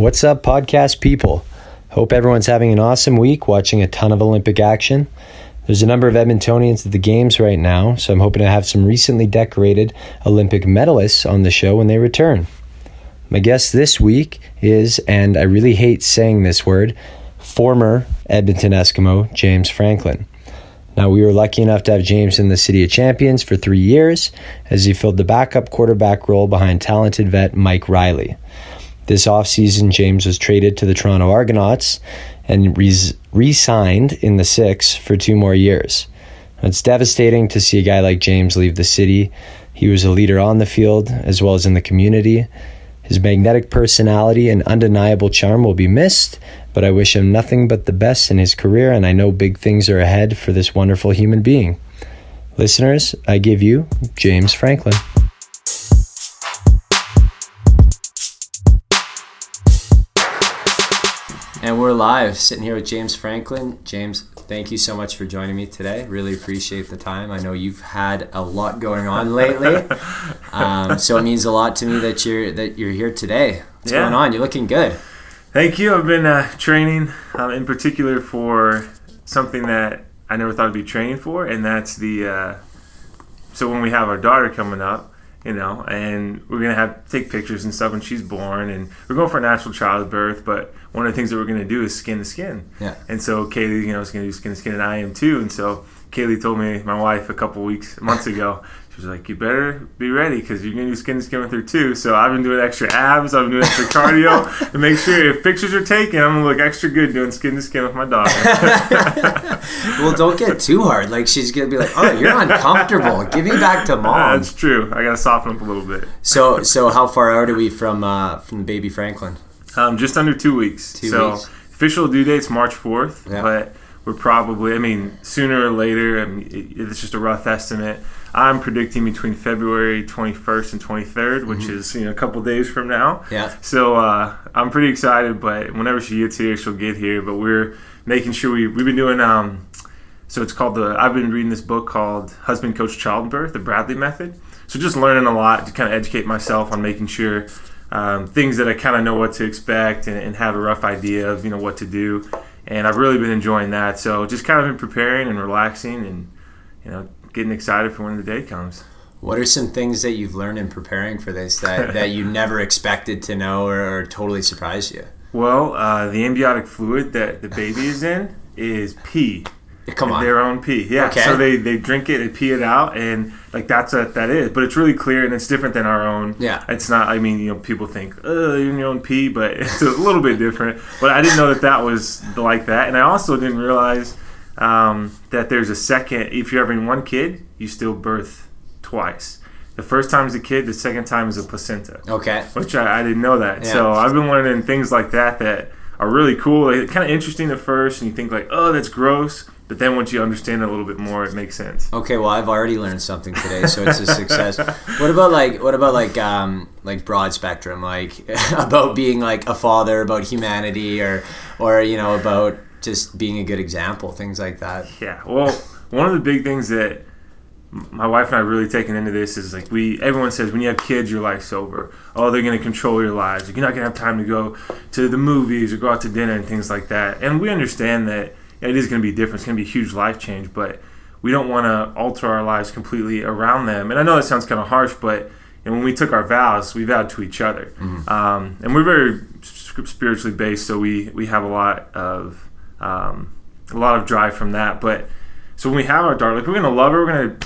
What's up, podcast people? Hope everyone's having an awesome week watching a ton of Olympic action. There's a number of Edmontonians at the Games right now, so I'm hoping to have some recently decorated Olympic medalists on the show when they return. My guest this week is, and I really hate saying this word, former Edmonton Eskimo James Franklin. Now, we were lucky enough to have James in the City of Champions for three years as he filled the backup quarterback role behind talented vet Mike Reilly. This offseason, James was traded to the Toronto Argonauts and re signed in the six for two more years. It's devastating to see a guy like James leave the city. He was a leader on the field as well as in the community. His magnetic personality and undeniable charm will be missed, but I wish him nothing but the best in his career, and I know big things are ahead for this wonderful human being. Listeners, I give you James Franklin. And we're live, sitting here with James Franklin. James, thank you so much for joining me today. Really appreciate the time. I know you've had a lot going on lately, um, so it means a lot to me that you're that you're here today. What's yeah. going on? You're looking good. Thank you. I've been uh, training, um, in particular, for something that I never thought I'd be training for, and that's the. Uh, so when we have our daughter coming up, you know, and we're gonna have take pictures and stuff when she's born, and we're going for a natural childbirth. But one of the things that we're gonna do is skin to skin. Yeah. And so Kaylee, you know, is gonna do skin to skin, and I am too. And so Kaylee told me, my wife, a couple weeks, months ago, was like, you better be ready because you're gonna do skin to skin with her too. So I've been doing extra abs, I've been doing extra cardio to make sure if pictures are taken, I'm gonna look extra good doing skin to skin with my daughter. well, don't get too hard. Like she's gonna be like, oh, you're uncomfortable. Give me back to mom. That's true. I gotta soften up a little bit. So, so how far out are we from uh, from the baby Franklin? Um, just under two weeks. Two so weeks. official due date's March fourth, Yeah. but we're probably, I mean, sooner or later. I mean, it, it's just a rough estimate. I'm predicting between February 21st and 23rd, which Mm-hmm. is you know a couple days from now. Yeah. So uh, I'm pretty excited, but whenever she gets here, she'll get here. But we're making sure we we've been doing um, so it's called the I've been reading this book called Husband Coach Childbirth, the Bradley Method. So just learning a lot to kind of educate myself on making sure um, things that I kind of know what to expect and, and have a rough idea of you know what to do. And I've really been enjoying that. So just kind of been preparing and relaxing and you know getting excited for when the day comes. What are some things that you've learned in preparing for this that, that you never expected to know or, or totally surprised you? Well, uh, the amniotic fluid that the baby is in is pee. Come on. Their own pee. Yeah. Okay. So they, they drink it, they pee it out, and like that's what that is. But it's really clear and it's different than our own. Yeah. It's not, I mean, you know, people think, oh, you're in your own pee, but it's a little bit different. But I didn't know that that was like that. And I also didn't realize um, that there's a second, if you're having one kid, you still birth twice. The first time is a kid, the second time is a placenta Okay. which I, I didn't know that. Yeah. So I've been learning things like that that are really cool. They're kind of interesting at first, and you think like, oh, that's gross. But then once you understand it a little bit more, it makes sense. Okay, well, I've already learned something today, so it's a success. what about like what about like um like broad spectrum, like about being like a father, about humanity, or or you know about just being a good example, things like that. Yeah. Well, one of the big things that my wife and I really taken into this is like we everyone says when you have kids your life's over. Oh, they're going to control your lives. You're not going to have time to go to the movies or go out to dinner and things like that. And we understand that it is going to be different. It's going to be a huge life change, but we don't want to alter our lives completely around them. And I know that sounds kind of harsh, but and when we took our vows, we vowed to each other. Um, and we're very spiritually based, so we we have a lot of um, a lot of drive from that. But so when we have our daughter, like we're gonna love her, we're gonna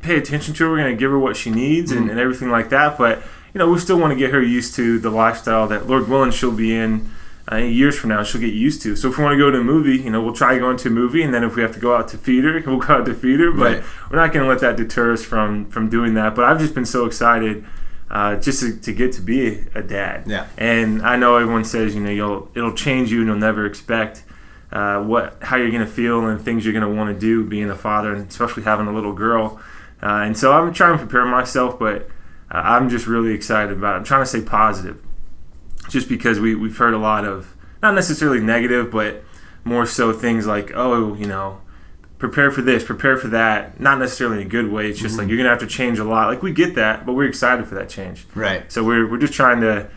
pay attention to her, we're gonna give her what she needs and, and everything like that. But you know, we still want to get her used to the lifestyle that Lord willing she'll be in. Uh, years from now, she'll get used to. So if we want to go to a movie, you know, we'll try going to a movie, and then if we have to go out to feed her, we'll go out to feed her. But Right. we're not going to let that deter us from from doing that. But I've just been so excited uh, just to, to get to be a dad. Yeah. And I know everyone says, you know, you'll it'll change you, and you'll never expect uh, what how you're going to feel and things you're going to want to do being a father, and especially having a little girl. Uh, and so I'm trying to prepare myself, but uh, I'm just really excited about it. I'm trying to stay positive, just because we we've heard a lot of not necessarily negative, but more so things like, oh, you know, prepare for this, prepare for that. Not necessarily in a good way. It's just like mm-hmm. you're gonna have to change a lot. Like we get that, but we're excited for that change. Right. So we're we're just trying to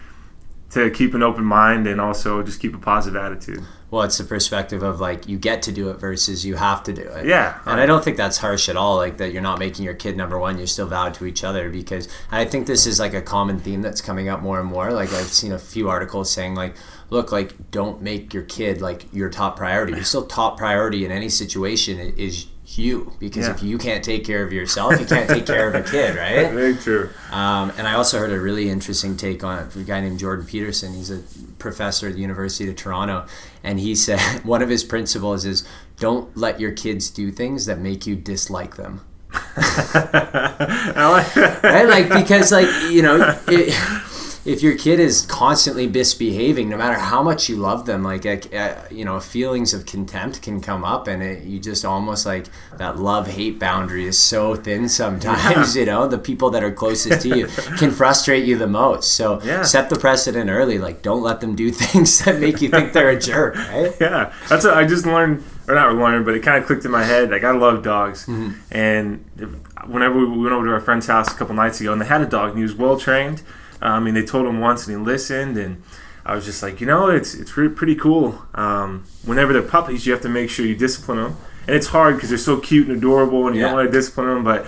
to keep an open mind and also just keep a positive attitude. Well, it's the perspective of like you get to do it versus you have to do it. Yeah. And I don't think that's harsh at all. Like that you're not making your kid number one. You're still vowed to each other because I think this is like a common theme that's coming up more and more. Like I've seen a few articles saying like, look, like don't make your kid like your top priority. Your still top priority in any situation is you because Yeah. if you can't take care of yourself, you can't take care of a kid, right? Very true. Um, and I also heard a really interesting take on it from a guy named Jordan Peterson. He's a professor at the University of Toronto, and he said one of his principles is don't let your kids do things that make you dislike them. I like that. Right? Like because like you know. It, if your kid is constantly misbehaving, no matter how much you love them, like uh, you know, feelings of contempt can come up, and it, you just almost like that love hate boundary is so thin sometimes. You know, the people that are closest to you can frustrate you the most. So Yeah. set the precedent early. Like, don't let them do things that make you think they're a jerk. Right? Yeah, that's what I just learned, or not learned, but it kind of clicked in my head. Like I love dogs, and whenever we went over to our friend's house a couple nights ago, and they had a dog, and he was well trained. Um, and they told him once, and he listened, and I was just like, you know, it's it's re- pretty cool. Um, whenever they're puppies, you have to make sure you discipline them, and it's hard because they're so cute and adorable, and you Yeah. don't want to discipline them, but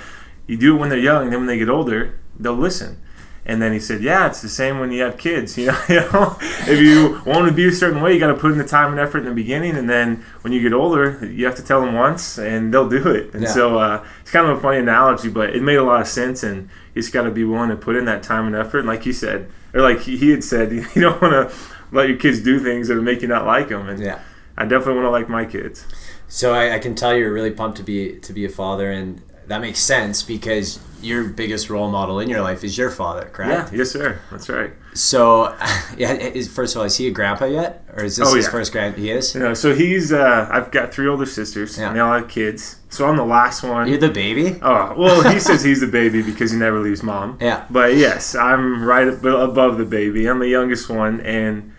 you do it when they're young, and then when they get older, they'll listen. And then he said, "Yeah, it's the same when you have kids. You know, you know if you want to be a certain way, you got to put in the time and effort in the beginning, and then when you get older, you have to tell them once, and they'll do it. And Yeah. so uh, it's kind of a funny analogy, but it made a lot of sense. And just got to be willing to put in that time and effort. And like you said, or like he he had said, you don't want to let your kids do things that make you not like them. And Yeah. I definitely want to like my kids. So I, I can tell you're really pumped to be to be a father, and that makes sense because your biggest role model in your life is your father, correct? Yeah, yes, sir. That's right. So, yeah, is, first of all, is he a grandpa yet, or is this Oh, his yeah. first grand? He is. No, so he's. Uh, I've got three older sisters, Yeah. and they all have kids. So I'm the last one. You're the baby. Oh well, he says he's the baby because he never leaves mom. Yeah. But yes, I'm right above the baby. I'm the youngest one, and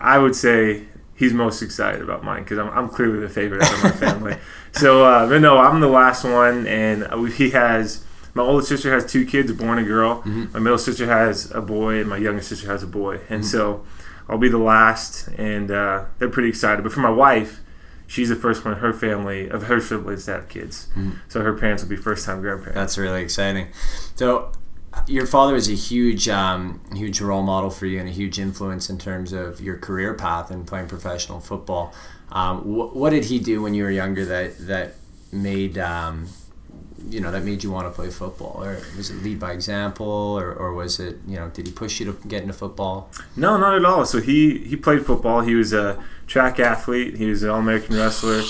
I would say he's most excited about mine because I'm, I'm clearly the favorite out of my family. so, uh, but no, I'm the last one, and he has. My older sister has two kids, a boy and a girl. My middle sister has a boy, and my younger sister has a boy. And so, I'll be the last, and uh, they're pretty excited. But for my wife, she's the first one in her family of her siblings to have kids. So her parents will be first time grandparents. That's really exciting. So, your father was a huge, um, huge role model for you and a huge influence in terms of your career path and playing professional football. Um, wh- what did he do when you were younger that that made um, you know that made you want to play football, or was it lead by example, or, or was it you know did he push you to get into football? No, not at all. So he he played football. He was a track athlete. He was an All American wrestler,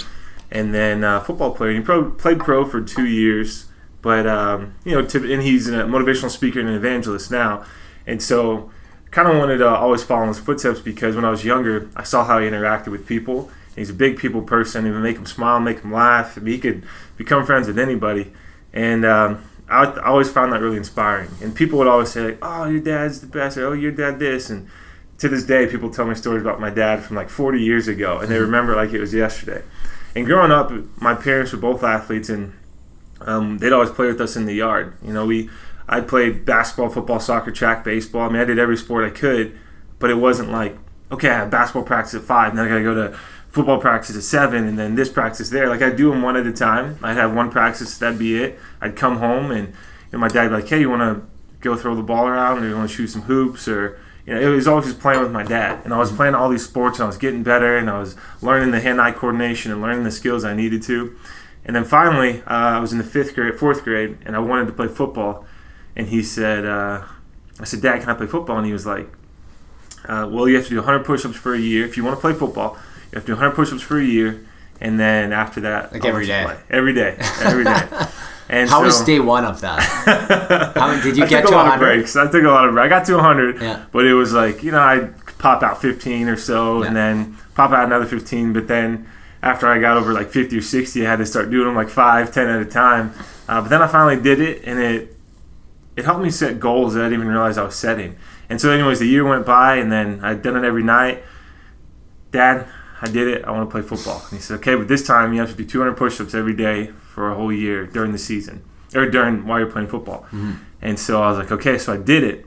and then uh, football player. He pro, played pro for two years, but um, you know, to, and he's a motivational speaker and an evangelist now. And so, kind of wanted to always follow in his footsteps because when I was younger, I saw how he interacted with people. He's a big people person. He would make them smile, make them laugh. I mean, he could become friends with anybody. And um, I, I always found that really inspiring. And people would always say, like, "Oh, your dad's the best," or "Oh, your dad this." And to this day, people tell me stories about my dad from like 40 years ago, and they remember it like it was yesterday. And growing up, my parents were both athletes, and um, they'd always play with us in the yard. You know, we I played basketball, football, soccer, track, baseball. I mean, I did every sport I could, but it wasn't like okay, I have basketball practice at five, and then I gotta go to football practice at seven, and then this practice there. Like I'd do them one at a time. I'd have one practice, that'd be it. I'd come home, and you know, my dad'd be like, "Hey, you want to go throw the ball around, or you want to shoot some hoops, or you know, it was always just playing with my dad, and I was playing all these sports, and I was getting better, and I was learning the hand-eye coordination and learning the skills I needed to. And then finally, uh, I was in the fifth grade, fourth grade, and I wanted to play football. And he said, uh, "I said, Dad, can I play football?" And he was like, uh, "Well, you have to do 100 push-ups for a year if you want to play football. You have to do 100 push-ups for a year, and then after that, Like I'll every day. play. every day, every day." And How so, was day one of that? How many- did you I get took to a lot of 100? breaks. I took a lot of breaks. I got to 100, Yeah. but it was like you know I'd pop out 15 or so, Yeah. and then pop out another 15. But then after I got over like 50 or 60, I had to start doing them like five, 10 at a time. Uh, but then I finally did it, and it it helped me set goals that I didn't even realize I was setting. And so, anyways, the year went by, and then I'd done it every night. Dad, I did it. I want to play football. And he said, okay, but this time you have to do 200 push-ups every day for a whole year during the season, or during while you're playing football. And so I was like, okay, so I did it.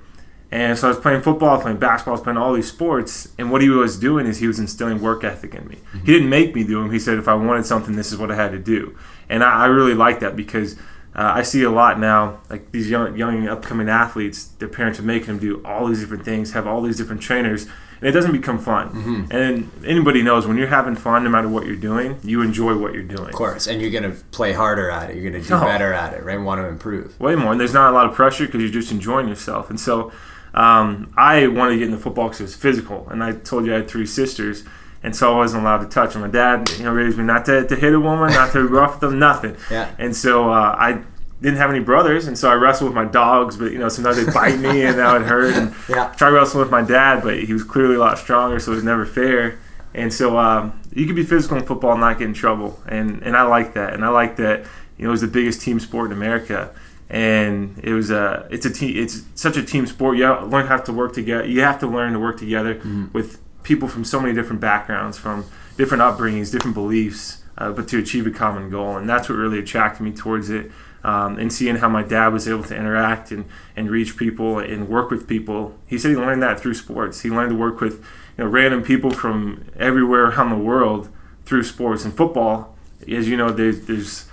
And so I was playing football, playing basketball, I was playing all these sports. And what he was doing is he was instilling work ethic in me. Mm-hmm. He didn't make me do them. He said if I wanted something, this is what I had to do. And I, I really like that because uh, I see a lot now, like these young, young upcoming athletes, their parents are making them do all these different things, have all these different trainers, and it doesn't become fun. Mm-hmm. And anybody knows when you're having fun, no matter what you're doing, you enjoy what you're doing. Of course, and you're going to play harder at it. You're going to do oh. better at it, right? Want to improve. Way more, and there's not a lot of pressure because you're just enjoying yourself. And so, um, I wanted to get into football because it was physical, and I told you I had three sisters and so I wasn't allowed to touch them. My dad, you know, raised me not to, to hit a woman, not to rough them, nothing. Yeah. And so uh, I didn't have any brothers, and so I wrestled with my dogs. But you know, sometimes they bite me, and that would hurt. And yeah. try wrestling with my dad, but he was clearly a lot stronger, so it was never fair. And so um, you could be physical in football and not get in trouble, and and I like that, and I like that. You know, it was the biggest team sport in America, and it was a it's a team it's such a team sport. You have, learn how to work together. You have to learn to work together mm-hmm. with people from so many different backgrounds, from different upbringings, different beliefs, uh, but to achieve a common goal, and that's what really attracted me towards it um, and seeing how my dad was able to interact and, and reach people and work with people. He said he learned that through sports. He learned to work with you know, random people from everywhere around the world through sports and football. As you know, there's, there's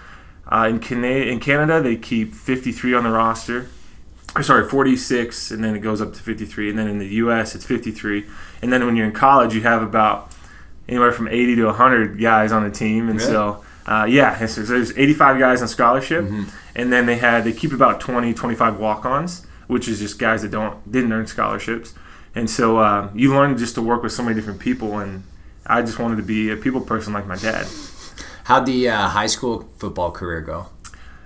uh, in, Canada, in Canada they keep 53 on the roster. Or sorry, 46, and then it goes up to 53. And then in the U.S., it's 53. And then when you're in college, you have about anywhere from 80 to 100 guys on a team. And really? so uh, yeah, so there's 85 guys on scholarship, mm-hmm. and then they had they keep about 20, 25 walk-ons, which is just guys that don't didn't earn scholarships, and so uh, you learn just to work with so many different people, and I just wanted to be a people person like my dad. How'd the uh, high school football career go?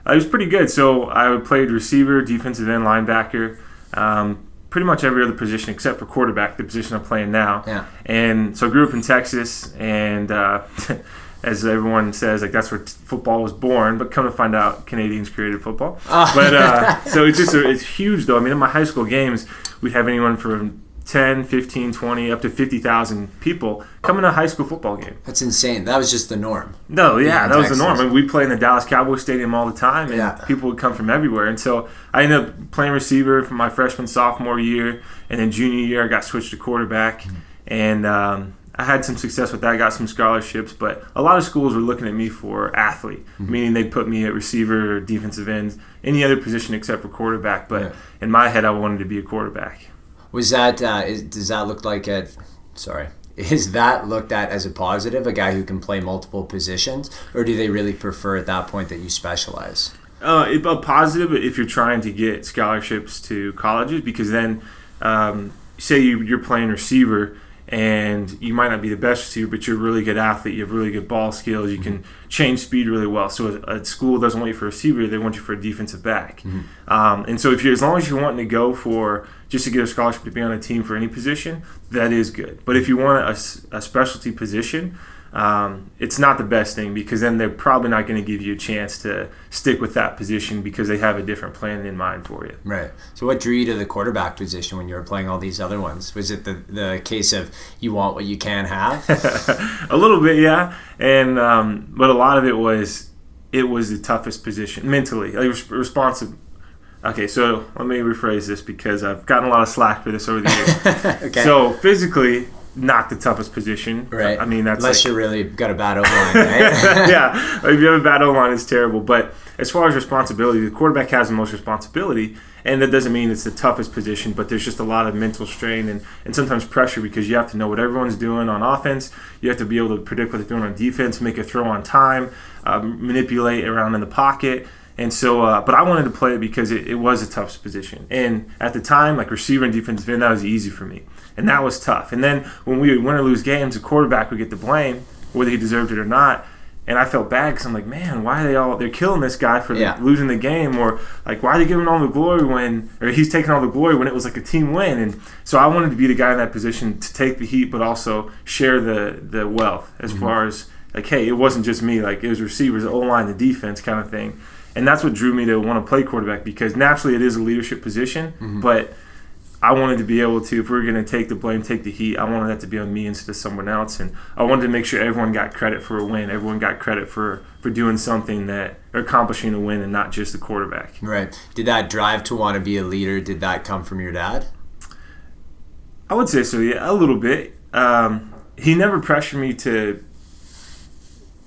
Uh, it was pretty good. So I played receiver, defensive end, linebacker. Um, pretty much every other position except for quarterback, the position I'm playing now. Yeah. And so I grew up in Texas, and uh, as everyone says, like that's where t- football was born. But come to find out, Canadians created football. Oh. But uh, so it's just it's huge though. I mean, in my high school games, we'd have anyone from 10, 15, 20, up to 50,000 people coming to a high school football game. That's insane. That was just the norm. No, yeah, that Texas. was the norm. I mean, we play in the Dallas Cowboys Stadium all the time, and yeah. people would come from everywhere. And so I ended up playing receiver for my freshman, sophomore year, and then junior year, I got switched to quarterback. Mm-hmm. And um, I had some success with that. I got some scholarships, but a lot of schools were looking at me for athlete, mm-hmm. meaning they'd put me at receiver, or defensive end, any other position except for quarterback. But yeah. in my head, I wanted to be a quarterback. Was that uh, is, does that look like a sorry? Is that looked at as a positive, a guy who can play multiple positions, or do they really prefer at that point that you specialize? Uh, a positive if you're trying to get scholarships to colleges, because then, um, say you, you're playing receiver and you might not be the best receiver, but you're a really good athlete. You have really good ball skills. You can mm-hmm. change speed really well. So a, school doesn't want you for a receiver; they want you for a defensive back. Mm-hmm. Um, and so if you're as long as you're wanting to go for just to get a scholarship to be on a team for any position, that is good. But if you want a, a specialty position, um, it's not the best thing because then they're probably not going to give you a chance to stick with that position because they have a different plan in mind for you. Right. So, what drew you to the quarterback position when you were playing all these other ones? Was it the, the case of you want what you can have? a little bit, yeah. And um, but a lot of it was it was the toughest position mentally, like responsive. Okay, so let me rephrase this because I've gotten a lot of slack for this over the years. okay. So physically, not the toughest position. Right. I mean, that's unless like, you really got a bad O line, right? yeah. If you have a bad O line, it's terrible. But as far as responsibility, the quarterback has the most responsibility, and that doesn't mean it's the toughest position. But there's just a lot of mental strain and, and sometimes pressure because you have to know what everyone's doing on offense. You have to be able to predict what they're doing on defense, make a throw on time, uh, manipulate around in the pocket. And so, uh, but I wanted to play it because it, it was a tough position. And at the time, like receiver and defensive end, that was easy for me. And that was tough. And then when we would win or lose games, the quarterback would get the blame, whether he deserved it or not. And I felt bad because I'm like, man, why are they all, they're killing this guy for yeah. losing the game? Or like, why are they giving all the glory when, or he's taking all the glory when it was like a team win? And so I wanted to be the guy in that position to take the heat, but also share the, the wealth as mm-hmm. far as, like, hey, it wasn't just me. Like, it was receivers, the O line, the defense kind of thing and that's what drew me to want to play quarterback because naturally it is a leadership position, mm-hmm. but I wanted to be able to, if we are going to take the blame, take the heat, I wanted that to be on me instead of someone else. And I wanted to make sure everyone got credit for a win. Everyone got credit for, for doing something that, or accomplishing a win and not just the quarterback. Right. Did that drive to want to be a leader, did that come from your dad? I would say so. Yeah, a little bit. Um, he never pressured me to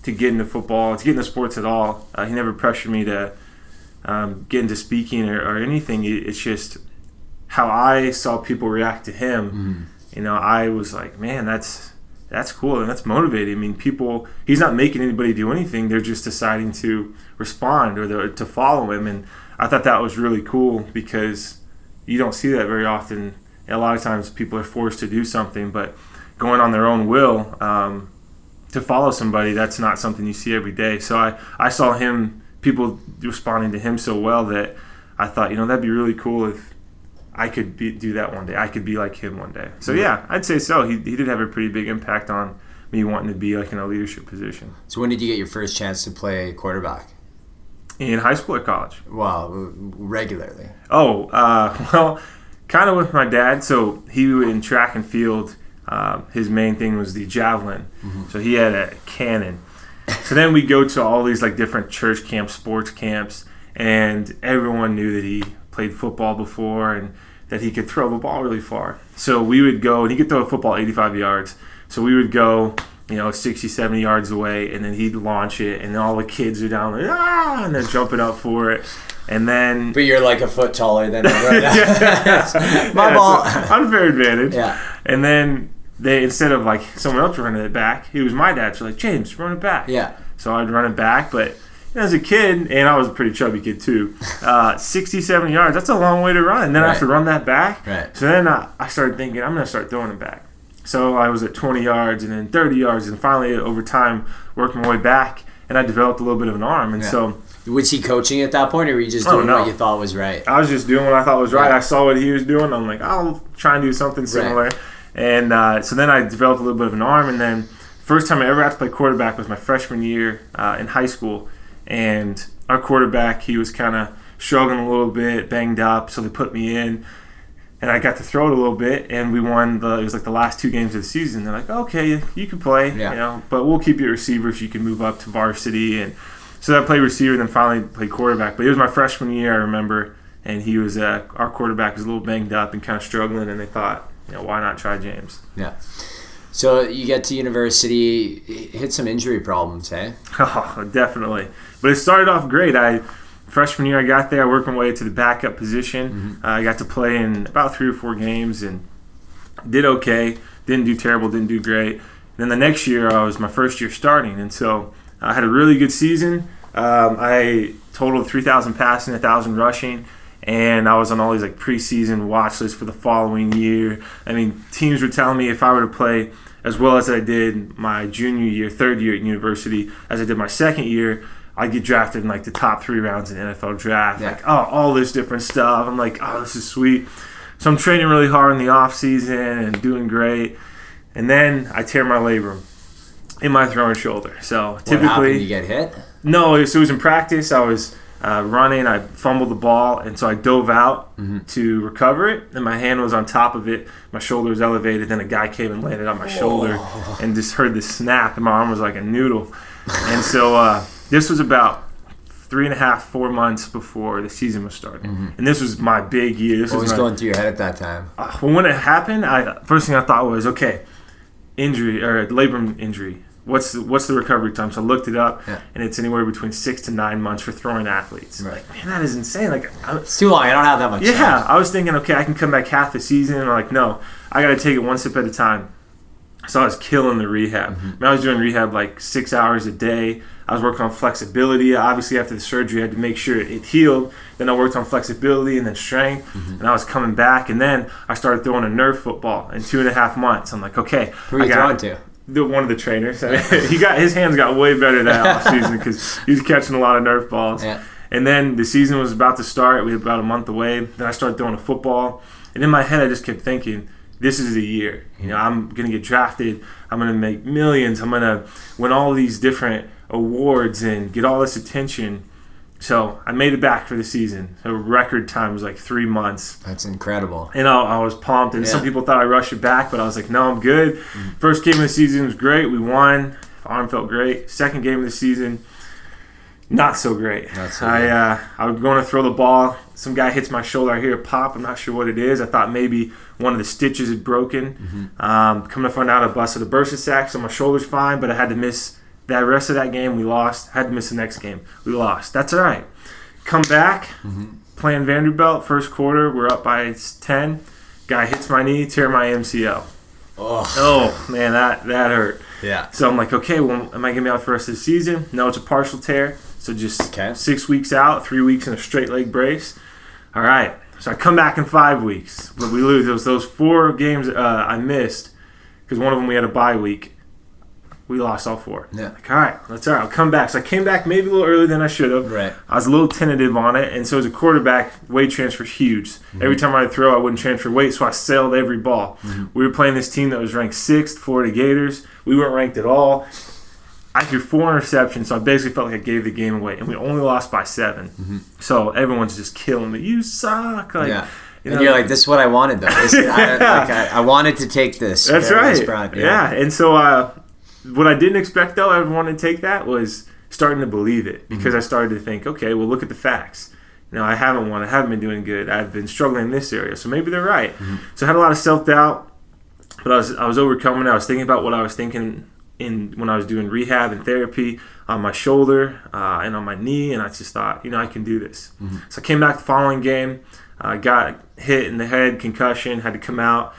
to get into football, to get into sports at all. Uh, he never pressured me to um, get into speaking or, or anything. It- It's just how I saw people react to him. You know, I was like, man, that's that's cool and that's motivating. I mean, people. He's not making anybody do anything. They're just deciding to respond or to follow him. And I thought that was really cool because you don't see that very often. A lot of times, people are forced to do something, but going on their own will um, to follow somebody, that's not something you see every day. So I, I saw him, people responding to him so well that I thought, you know, that'd be really cool if I could be, do that one day. I could be like him one day. So yeah, I'd say so. He, he did have a pretty big impact on me wanting to be like in a leadership position So when did you get your first chance to play quarterback? in high school or college. Well, regularly. Oh, uh, well, kind of with my dad. So he in track and field, um, his main thing was the javelin. So he had a cannon. So then we go to all these like different church camps, sports camps, and everyone knew that he played football before and that he could throw the ball really far. So we would go, and he could throw a football 85 yards. So we would go, you know, 60, 70 yards away, and then he'd launch it, and all the kids are down there, ah, and they're jumping up for it. And then But you're like a foot taller than everyone. yeah. My Yeah, ball. unfair advantage. Yeah. And then they instead of like someone else running it back, it was my dad. So like James, run it back. Yeah. So I'd run it back, but as a kid, and I was a pretty chubby kid too, uh, 60, 70 yards, that's a long way to run. And then I have to run that back. Right. So then I, I started thinking, I'm going to start throwing it back. So I was at 20 yards and then 30 yards, and finally over time worked my way back, and I developed a little bit of an arm. And Yeah. so Was he coaching at that point, or were you just Oh, doing no. what you thought was right? I was just doing what I thought was right. Yeah. I saw what he was doing. I'm like, I'll try and do something similar. And uh, so then I developed a little bit of an arm. And then first time I ever got to play quarterback was my freshman year uh, in high school. And our quarterback, he was kind of struggling a little bit, banged up. So they put me in. And I got to throw it a little bit, and we won. The, it was like the last two games of the season. They're like, "Okay, you, can play, Yeah. you know, but we'll keep you at receiver so you can move up to varsity." And so I played receiver, then finally played quarterback. But it was my freshman year, I remember, and he was uh, our quarterback was a little banged up and kind of struggling, and they thought, you know, why not try James? Yeah. So you get to university, hit some injury problems, eh? Oh, definitely. But it started off great. I freshman year I got there, I worked my way to the backup position. Uh, I got to play in about three or four games and did okay. Didn't do terrible, didn't do great. Then the next year I was my first year starting, and so I had a really good season. Um, I totaled 3,000 passing, 1,000 rushing, and I was on all these like preseason watch lists for the following year. I mean, teams were telling me if I were to play as well as I did my junior year, third year at university, as I did my second year, I'd get drafted in like the top three rounds in the NFL draft. Yeah. Like, oh, all this different stuff. I'm like, oh, this is sweet. So I'm training really hard in the off season and doing great. And then I tear my labrum in my throwing shoulder. So What happened? typically, You get hit? no, it was, it was in practice. I was uh, running. I fumbled the ball, and so I dove out to recover it. And my hand was on top of it. My shoulder was elevated. Then a guy came and landed on my shoulder, and just heard the snap, and my arm was like a noodle. and so uh, this was about three and a half, four months before the season was starting. And this was my big year. This What was was my, going through your head at that time? uh, well, when it happened, I first thing I thought was, okay, injury or labrum injury. What's the, what's the recovery time? So I looked it up, Yeah. and it's anywhere between six to nine months for throwing athletes. Right. Like, man, that is insane. Like, I, It's too long. I don't have that much yeah, time. I was thinking, okay, I can come back half the season. And I'm like, no, I got to take it one step at a time. So I was killing the rehab. Mm-hmm. I, mean, I was doing rehab like six hours a day. I was working on flexibility. Obviously, after the surgery, I had to make sure it healed. Then I worked on flexibility and then strength. Mm-hmm. And I was coming back. And then I started throwing a Nerf football in two and a half months. I'm like, okay, Who are you throwing to? the, one of the trainers. he got his hands got way better that off season because he was catching a lot of nerf balls. Yeah. And then the season was about to start. We had about a month away. Then I started throwing a football, and in my head, I just kept thinking, "This is the year. You know, I'm gonna get drafted. I'm gonna make millions. I'm gonna win all these different awards and get all this attention." So I made it back for the season. So record time was like three months. That's incredible. And I, I was pumped. And some people thought I rushed it back, but I was like, no, I'm good. First game of the season was great. We won. Arm felt great. Second game of the season, not so great. Not so I uh, I was going to throw the ball. Some guy hits my shoulder. I hear a pop. I'm not sure what it is. I thought maybe one of the stitches had broken. Um, coming to find out, I busted a bursa sac, so my shoulder's fine, but I had to miss that rest of that game. We lost. Had to miss the next game. We lost. That's all right. Come back, playing Vanderbilt, first quarter, we're up by 10. Guy hits my knee, tear my MCL. Oh, Oh, man, that, that hurt. yeah. So I'm like, okay, well, am I gonna be out for the rest of the season? No, it's a partial tear, so just Okay. six weeks out, three weeks in a straight leg brace. All right, so I come back in five weeks, but we lose. Those those four games uh, I missed because one of them we had a bye week. We lost all four. Yeah. Like, all right, that's all right. I'll come back. So I came back maybe a little earlier than I should have. Right. I was a little tentative on it, and so as a quarterback, weight transfer huge. Every time I'd throw, I wouldn't transfer weight, so I sailed every ball. We were playing this team that was ranked sixth, Florida Gators. We weren't ranked at all. I threw four interceptions, so I basically felt like I gave the game away, and we only lost by 7 So everyone's just killing me. You suck. Like, Yeah. you and know, you're like, this is what I wanted, though. This, I, like, I, I wanted to take this. That's this right. brand. Yeah. and so uh, what I didn't expect though, I wanted to take that was starting to believe it Mm-hmm. because I started to think, okay, well, look at the facts. You know, I haven't won. I haven't been doing good. I've been struggling in this area, so maybe they're right. Mm-hmm. So I had a lot of self doubt, but I was I was overcoming. it. I was thinking about what I was thinking in when I was doing rehab and therapy on my shoulder uh, and on my knee, and I just thought, you know, I can do this. Mm-hmm. So I came back the following game, uh, got hit in the head, concussion, had to come out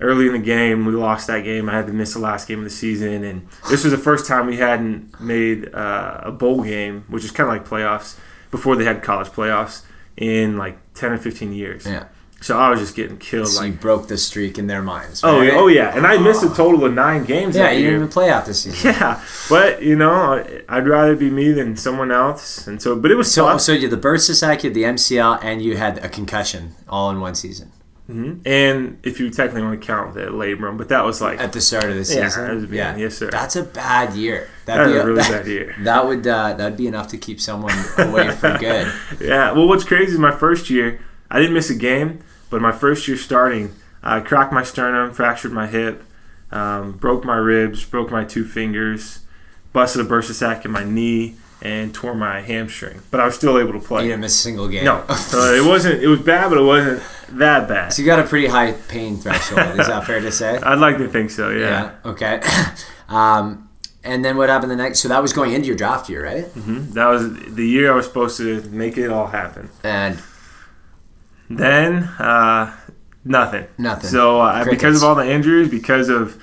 early in the game. We lost that game. I had to miss the last game of the season, and this was the first time we hadn't made uh, a bowl game, which is kind of like playoffs before they had college playoffs in like ten or fifteen years. Yeah. So I was just getting killed. So like, you broke the streak in their minds. oh, right? oh yeah, and I missed a total of nine games. Yeah, that you didn't even play out this season. Yeah, but you know, I'd rather be me than someone else, and so. But it was So, tough. so you had the bursa sac, you had the MCL, and you had a concussion all in one season Mhm. And if you technically want to count the labrum, but that was like at the start of the season. was bad. Yes, sir. That's a bad year. that That'd be a really that, bad year. That would uh, that'd be enough to keep someone away for good. Yeah. Well, what's crazy is my first year, I didn't miss a game, but my first year starting, I cracked my sternum, fractured my hip, um, broke my ribs, broke my two fingers, busted a bursa sac in my knee, and tore my hamstring. But I was still able to play. You didn't miss a single game. No, uh, it wasn't. It was bad, but it wasn't that bad. So you got a pretty high pain threshold. Is that fair to say? I'd like to think so. Yeah. Okay. um, and then what happened the next? So that was going into your draft year, right? Mhm. That was the year I was supposed to make it all happen. And Then uh, nothing. Nothing. So uh, because of all the injuries, because of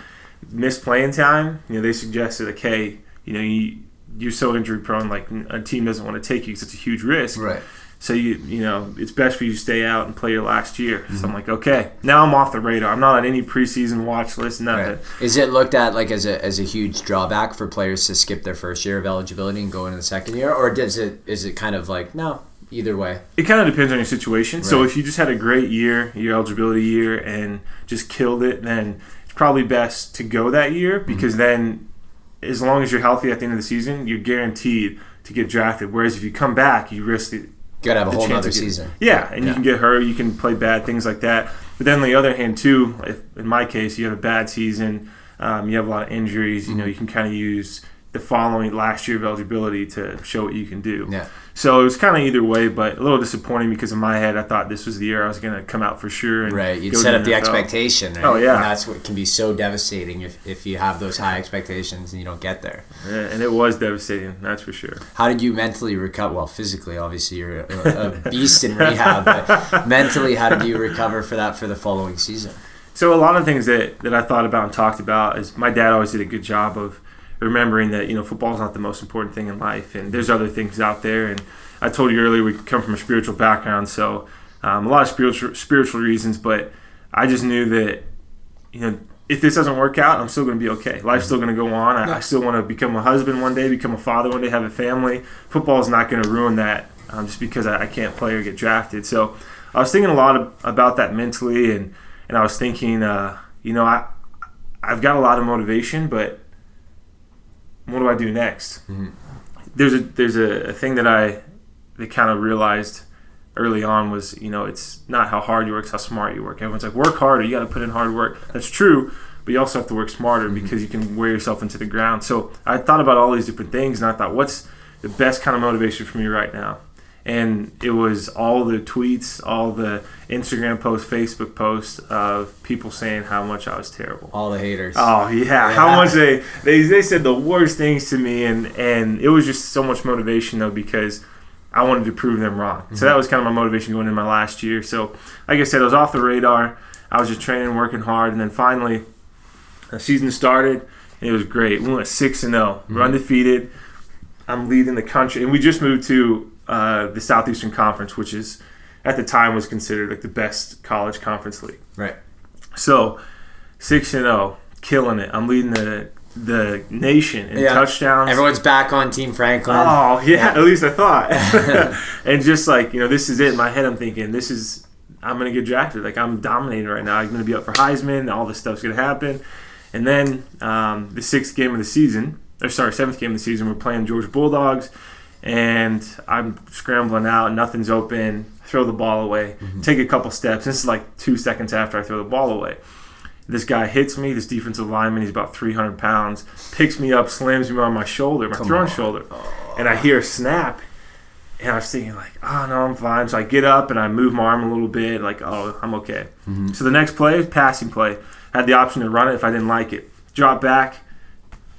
missed playing time, you know, they suggested, okay, you know, you you're so injury prone, like a team doesn't want to take you because it's a huge risk. right. So you you know, it's best for you to stay out and play your last year. Mm-hmm. So I'm like, okay, now I'm off the radar. I'm not on any preseason watch list, nothing. Right. Is it looked at like as a, as a huge drawback for players to skip their first year of eligibility and go into the second year, or does it is it kind of like no either way? It kind of depends on your situation. So if you just had a great year, your eligibility year, and just killed it, then it's probably best to go that year Mm-hmm. because then, as long as you're healthy at the end of the season, you're guaranteed to get drafted. Whereas if you come back, you risk the Got to have a whole of season. Yeah, and Yeah. you can get hurt, you can play bad, things like that. But then on the other hand, too, if in my case, you have a bad season, um, you have a lot of injuries. You know, you can kind of use the following last year of eligibility to show what you can do. Yeah. So it was kind of either way, but a little disappointing because in my head I thought this was the year I was going to come out for sure. And Right, you'd set up the NFL. expectation. Right? Oh, yeah. and that's what can be so devastating if, if you have those high expectations and you don't get there. Yeah, and it was devastating, that's for sure. How did you mentally recover? Well, physically, obviously, you're a, a beast in rehab, but mentally, how did you recover for that for the following season? So a lot of things that, that I thought about and talked about is my dad always did a good job of remembering that you know football is not the most important thing in life, and there's other things out there. And I told you earlier we come from a spiritual background, so um, a lot of spiritual spiritual reasons. But I just knew that you know if this doesn't work out, I'm still going to be okay. Life's still going to go on. I, I still want to become a husband one day, become a father one day, have a family. Football is not going to ruin that um, just because I, I can't play or get drafted. So I was thinking a lot of, about that mentally, and and I was thinking, uh, you know, I I've got a lot of motivation, but what do I do next? Mm-hmm. There's a there's a, a thing that I that kind of realized early on was you know it's not how hard you work, it's how smart you work. Everyone's like work harder, you got to put in hard work. That's true, but you also have to work smarter mm-hmm. because you can wear yourself into the ground. So I thought about all these different things, and I thought, what's the best kind of motivation for me right now? And it was all the tweets, all the Instagram posts, Facebook posts of people saying how much I was terrible. All the haters. Oh yeah, how much they, they they said the worst things to me, and and it was just so much motivation though because I wanted to prove them wrong. Mm-hmm. So that was kind of my motivation going into my last year. So like I said, I was off the radar. I was just training, working hard, and then finally, the season started. And it was great. We went six and 0 mm-hmm. We're undefeated. I'm leading the country, and we just moved to uh, the Southeastern Conference, which is at the time was considered like the best college conference league. Right. So six and zero, oh, killing it. I'm leading the the nation in yeah. touchdowns. Everyone's back on Team Franklin. Oh yeah, yeah. at least I thought. and just like you know, this is it. In my head, I'm thinking this is I'm gonna get drafted. Like I'm dominating right now. I'm gonna be up for Heisman. All this stuff's gonna happen. And then um, the sixth game of the season, or sorry, seventh game of the season, we're playing Georgia Bulldogs and I'm scrambling out, nothing's open, throw the ball away, mm-hmm. take a couple steps. This is like two seconds after I throw the ball away. This guy hits me, this defensive lineman, he's about 300 pounds, picks me up, slams me on my shoulder, my Come throwing on. shoulder. Oh. And I hear a snap, and I was thinking, like, oh, no, I'm fine. So I get up and I move my arm a little bit, like, oh, I'm okay. Mm-hmm. So the next play, passing play, had the option to run it if I didn't like it. Drop back,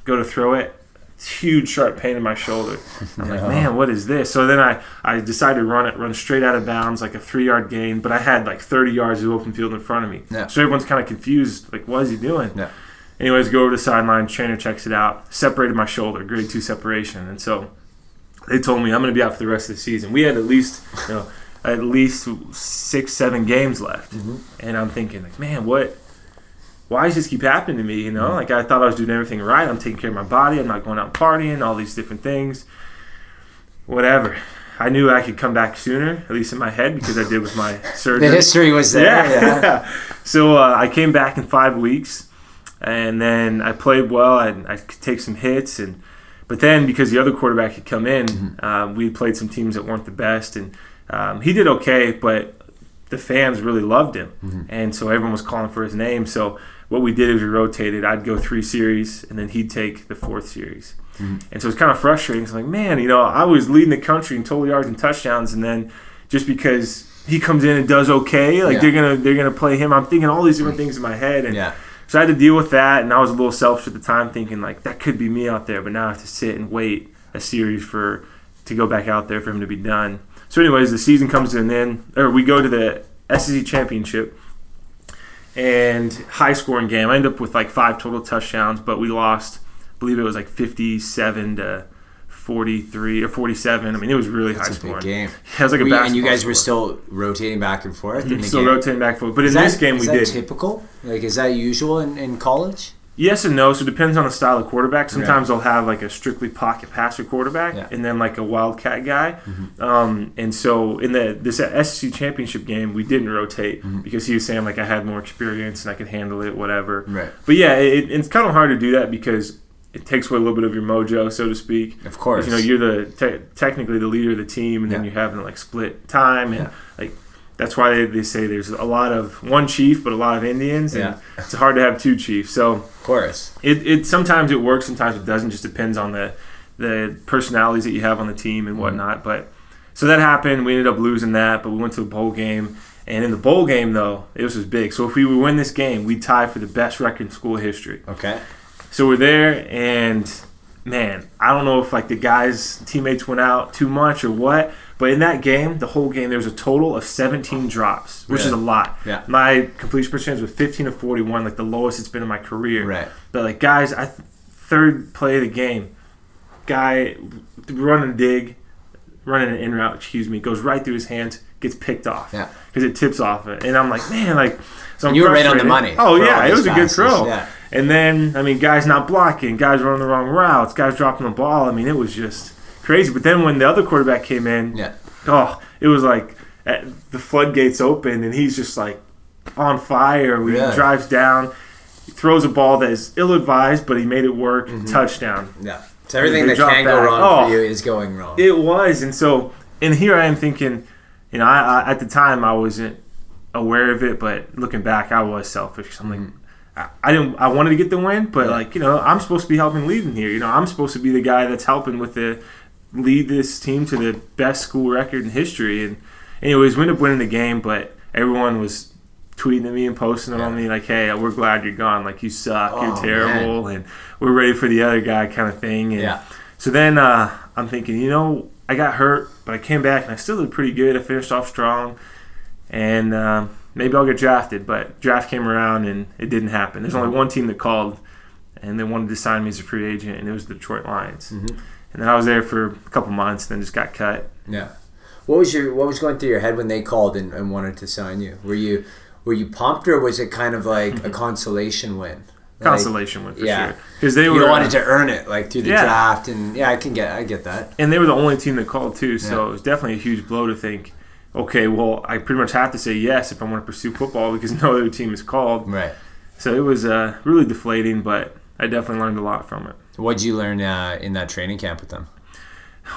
go to throw it, huge sharp pain in my shoulder. I'm like, man, what is this? So then I, I decided to run it, run straight out of bounds, like a three yard gain, but I had like 30 yards of open field in front of me. Yeah. So everyone's kind of confused, like, what is he doing? Yeah. Anyways, go over to the sideline, trainer checks it out, separated my shoulder, grade two separation. And so they told me I'm going to be out for the rest of the season. We had at least, you know, at least six, seven games left. Mm-hmm. And I'm thinking, like, man, what? Why does this keep happening to me? You know, mm-hmm. like I thought I was doing everything right. I'm taking care of my body. I'm not going out partying, all these different things. Whatever. I knew I could come back sooner, at least in my head, because I did with my surgery. the history was there. Yeah. yeah. So uh, I came back in five weeks, and then I played well. I, I could take some hits, and but then because the other quarterback had come in, mm-hmm. uh, we played some teams that weren't the best, and um, he did okay, but the fans really loved him, mm-hmm. and so everyone was calling for his name. So what we did is we rotated. I'd go three series, and then he'd take the fourth series. Mm-hmm. And so it's kind of frustrating. It's like, man, you know, I was leading the country in total yards and touchdowns, and then just because he comes in and does okay, like yeah. they're gonna they're gonna play him. I'm thinking all these different things in my head, and yeah. so I had to deal with that. And I was a little selfish at the time, thinking like that could be me out there, but now I have to sit and wait a series for to go back out there for him to be done. So, anyways, the season comes to an end, or we go to the SEC championship and high scoring game. I ended up with like five total touchdowns, but we lost. I believe it was like fifty-seven to forty-three or forty-seven. I mean, it was really That's high scoring. game. It was like a we, And you guys were still rotating back and forth. Mm-hmm. still game? rotating back and forth, but is in that, this game we did. Typical, like is that usual in, in college? Yes and no. So it depends on the style of quarterback. Sometimes they'll have like a strictly pocket passer quarterback, yeah. and then like a wildcat guy. Mm-hmm. Um, and so in the this SEC championship game, we didn't rotate mm-hmm. because he was saying like I had more experience and I could handle it, whatever. Right. But yeah, it, it's kind of hard to do that because it takes away a little bit of your mojo, so to speak. Of course. You know, you're the te- technically the leader of the team, and yeah. then you're having like split time and yeah. like that's why they, they say there's a lot of one chief but a lot of Indians, and yeah. it's hard to have two chiefs. So of course, it, it sometimes it works, sometimes it doesn't. Just depends on the the personalities that you have on the team and mm-hmm. whatnot. But so that happened. We ended up losing that, but we went to the bowl game. And in the bowl game, though, it was big. So if we would win this game, we'd tie for the best record in school history. Okay. So we're there, and man, I don't know if like the guys teammates went out too much or what, but in that game, the whole game, there was a total of 17 drops, which is a lot. Yeah. My completion percentage was 15 to 41, like the lowest it's been in my career. Right. But like guys, I third play of the game, guy running a dig, running an in route, excuse me, goes right through his hands, gets picked off. Yeah. Because it tips off it, and I'm like, man, like. So you were right on the money. Oh yeah, it was passes. a good throw. Yeah. And then I mean, guys not blocking, guys running the wrong routes, guys dropping the ball. I mean, it was just crazy. But then when the other quarterback came in, yeah. oh, it was like the floodgates open, and he's just like on fire. He drives down, throws a ball that is ill advised, but he made it work. Mm-hmm. Touchdown. Yeah. So everything that can back. go wrong oh, for you is going wrong. It was, and so and here I am thinking, you know, I, I, at the time I wasn't aware of it, but looking back, I was selfish. I'm mm-hmm. like. I didn't. I wanted to get the win, but like you know, I'm supposed to be helping leading here. You know, I'm supposed to be the guy that's helping with the lead this team to the best school record in history. And anyways, we ended up winning the game, but everyone was tweeting at me and posting it on me like, "Hey, we're glad you're gone. Like you suck. Oh, you're terrible, and we're ready for the other guy," kind of thing. And Yeah. So then uh, I'm thinking, you know, I got hurt, but I came back and I still did pretty good. I finished off strong, and um, maybe I'll get drafted. But draft came around and it didn't happen. There's only one team that called, and they wanted to sign me as a free agent, and it was the Detroit Lions. Mm-hmm. And then I was there for a couple months, and then just got cut. Yeah. What was your What was going through your head when they called and, and wanted to sign you? Were you Were you pumped, or was it kind of like a consolation win? Like, Consolation win for yeah. sure because they were You wanted to earn it, like through the Yeah. draft, and yeah, I can get, I get that. and they were the only team that called too. So Yeah. it was definitely a huge blow to think, okay, well, I pretty much have to say yes if I want to pursue football because no other team is called. Right. So it was uh, really deflating, but I definitely learned a lot from it. What'd you learn uh, in that training camp with them?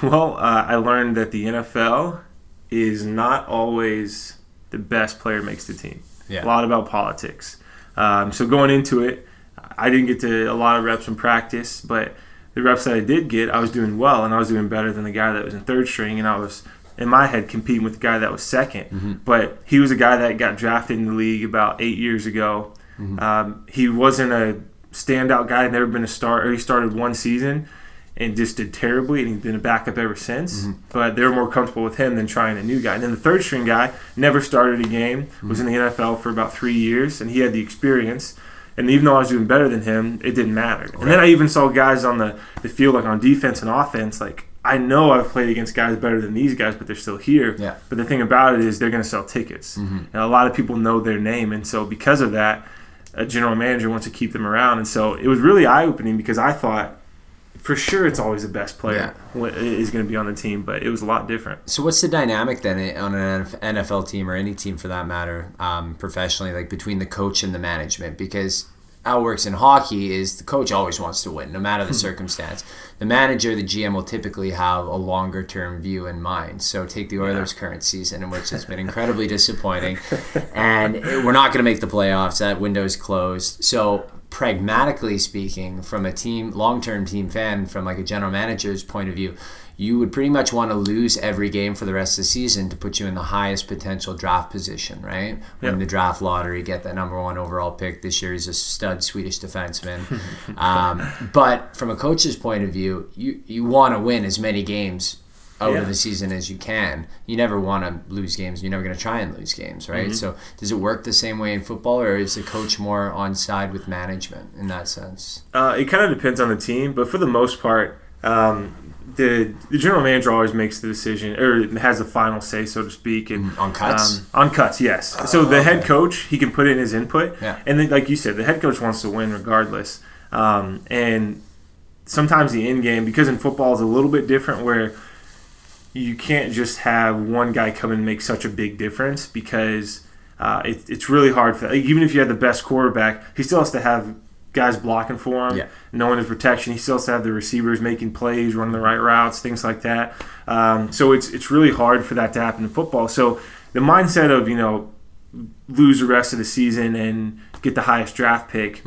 Well, uh, I learned that the NFL is not always the best player makes the team. Yeah. A lot about politics. Um, so going into it, I didn't get to a lot of reps in practice, but the reps that I did get, I was doing well, and I was doing better than the guy that was in third string, and I was in my head competing with the guy that was 2nd But he was a guy that got drafted in the league about eight years ago. Um, he wasn't a standout guy; never been a starter. He started one season and just did terribly, and he's been a backup ever since. Mm-hmm. But they were more comfortable with him than trying a new guy. And then the third string guy never started a game, mm-hmm. was in the NFL for about three years, and he had the experience. And even though I was doing better than him, it didn't matter. And then I even saw guys on the, the field, like on defense and offense, like I know I've played against guys better than these guys, but they're still here. Yeah. But the thing about it is they're going to sell tickets. Mm-hmm. And a lot of people know their name. And so because of that, a general manager wants to keep them around. And so it was really eye opening because I thought for sure it's always the best player wh- is going to be on the team, but it was a lot different. So what's the dynamic then on an NFL team or any team for that matter, um, professionally, like between the coach and the management? Because how it works in hockey is the coach always wants to win, no matter the hmm. circumstance. The manager, the GM, will typically have a longer term view in mind. So take the Oilers' current season, in which has been incredibly disappointing, and we're not going to make the playoffs. That window is closed. So pragmatically speaking, from a team, long term team fan, from like a general manager's point of view, you would pretty much want to lose every game for the rest of the season to put you in the highest potential draft position, right? Win Yep. the draft lottery, get that number one overall pick. This year he's a stud Swedish defenseman. um, but from a coach's point of view, you, you want to win as many games out Yeah. of the season as you can. You never want to lose games. You're never going to try and lose games, right? Mm-hmm. So does it work the same way in football, or is the coach more on side with management in that sense? Uh, it kind of depends on the team, but for the most part, um, the the general manager always makes the decision or has the final say, so to speak. And On cuts? um, on cuts, yes. so the head coach he can put in his input, Yeah. and then, like you said, the head coach wants to win regardless. Um, and sometimes the end game, because in football is a little bit different, where you can't just have one guy come and make such a big difference because uh, it, it's really hard for like, even if you had the best quarterback, he still has to have guys blocking for him, Yeah. knowing his protection. He still has to have the receivers making plays, running the right routes, things like that. Um, so it's it's really hard for that to happen in football. So the mindset of you know lose the rest of the season and get the highest draft pick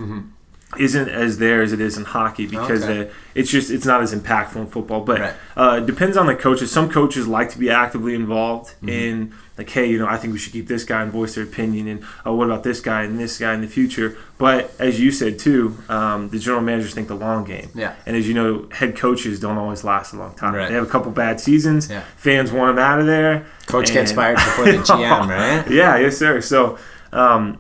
isn't as there as it is in hockey because. Okay. uh, it's just it's not as impactful in football. But Right. uh, it depends on the coaches. Some coaches like to be actively involved Mm-hmm. in like, hey, you know, I think we should keep this guy and voice their opinion, and oh, what about this guy and this guy in the future? But as you said too, um, the general managers think the long game. Yeah. And as you know, head coaches don't always last a long time. Right. They have a couple bad seasons. Yeah. Fans want them out of there. Coach and- gets fired before the GM, right? yeah, yes, sir. So, um,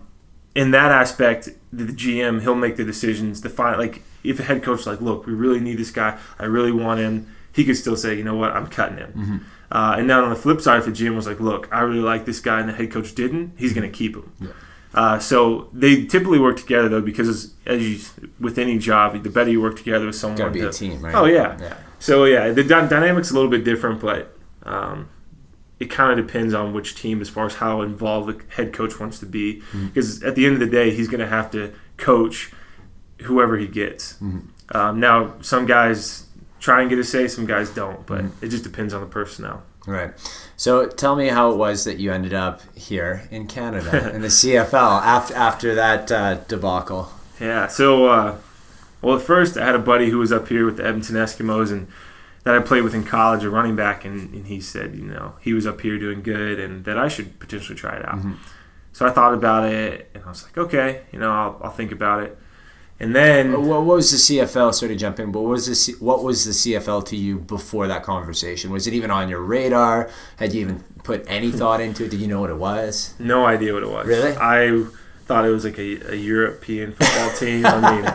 in that aspect, the, GM he'll make the decisions. The final, like if a head coach is like, look, we really need this guy. I really want him. He could still say, you know what, I'm cutting him. Mm-hmm. Uh, and then on the flip side, if the GM was like, look, I really like this guy, and the head coach didn't, he's going to keep him. Uh, so they typically work together though, because as, as you, with any job, the better you work together with someone, Got to be a team, right? Oh yeah. Yeah. So yeah, the dy- dynamic's a little bit different, but um, it kind of depends on which team as far as how involved the head coach wants to be. Mm-hmm. Because at the end of the day, he's going to have to coach whoever he gets. Mm-hmm. Um, now, some guys try and get a say, some guys don't, but Mm-hmm. it just depends on the personnel. Right. So tell me how it was that you ended up here in Canada in the CFL after after that uh, debacle. Yeah. So, uh, well, at first I had a buddy who was up here with the Edmonton Eskimos, and that I played with in college, a running back, and, and he said, you know, he was up here doing good, and that I should potentially try it out. Mm-hmm. So I thought about it, and I was like, okay, you know, I'll, I'll think about it. And then What, what was the CFL? Sorry to jump in, but what was the C- what was the CFL to you before that conversation? Was it even on your radar? Had you even put any thought into it? Did you know what it was? no idea what it was. Really? I thought it was like a, a European football team. I mean,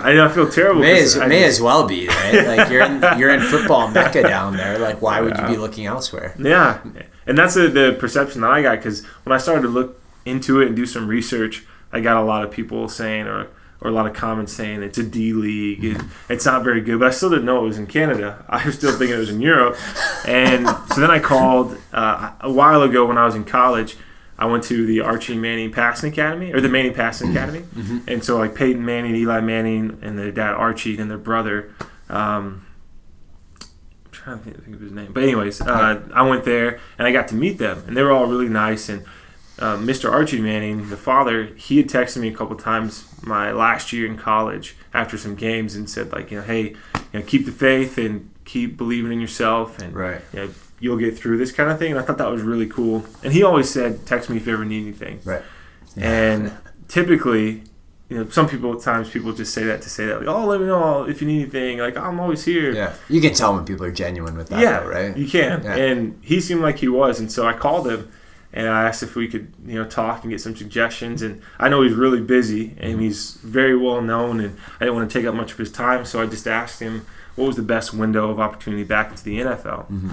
I, I feel terrible. May as, I may as well be, right? Like you're in, you're in football mecca down there. Like why would you be looking elsewhere? Yeah, and that's the, the perception that I got because when I started to look into it and do some research, I got a lot of people saying or or a lot of comments saying it's a D league and it's not very good. But I still didn't know it was in Canada. I was still thinking it was in Europe, and so then I called uh, a while ago when I was in college. I went to the Archie Manning Passing Academy or the Manning Passing Academy, and so like Peyton Manning, Eli Manning, and their dad Archie and their brother. Um, I'm trying to think, think of his name, but anyways, uh, I went there and I got to meet them, and they were all really nice. And uh, Mr. Archie Manning, the father, he had texted me a couple times my last year in college after some games and said like, you know, hey, you know, keep the faith and keep believing in yourself, and Right. you know, you'll get through this kind of thing. And I thought that was really cool. And he always said, text me if you ever need anything. Right. And typically, you know, some people at times people just say that to say that, like, oh, let me know if you need anything. Like, I'm always here. Yeah, you can tell when people are genuine with that, yeah, though, right? You can. Yeah. And he seemed like he was. And so I called him and I asked if we could, you know, talk and get some suggestions. And I know he's really busy Mm-hmm. and he's very well known. And I didn't want to take up much of his time. So I just asked him what was the best window of opportunity back into the NFL. Mm-hmm.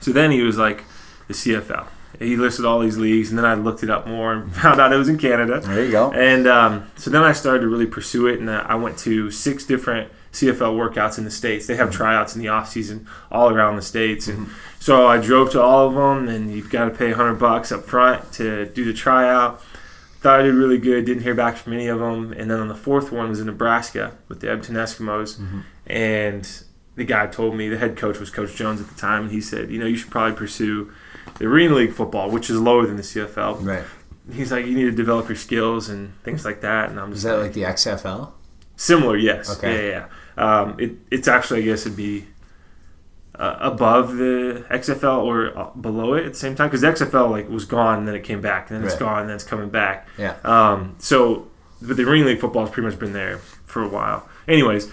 So then he was like, the CFL. He listed all these leagues, and then I looked it up more and found out it was in Canada. There you go. And um, so then I started to really pursue it, and uh, I went to six different CFL workouts in the states. They have tryouts in the off season all around the states, and so I drove to all of them. And you've got to pay hundred bucks up front to do the tryout. Thought I did really good. Didn't hear back from any of them. And then on the fourth one was in Nebraska with the Edmonton Eskimos, and the guy told me the head coach was Coach Jones at the time, and he said, you know, you should probably pursue the Arena League football, which is lower than the CFL Right. he's like, you need to develop your skills and things like that. And I'm like Is that like, like the XFL? similar, yes. Okay. Yeah, yeah. Um, it, it's actually, I guess, it'd be uh, above the XFL or uh, below it at the same time because the XFL like was gone, and then it came back, and then it's Right. gone, and then it's coming back. Yeah. Um, so, but the Arena League football has pretty much been there for a while. Anyways,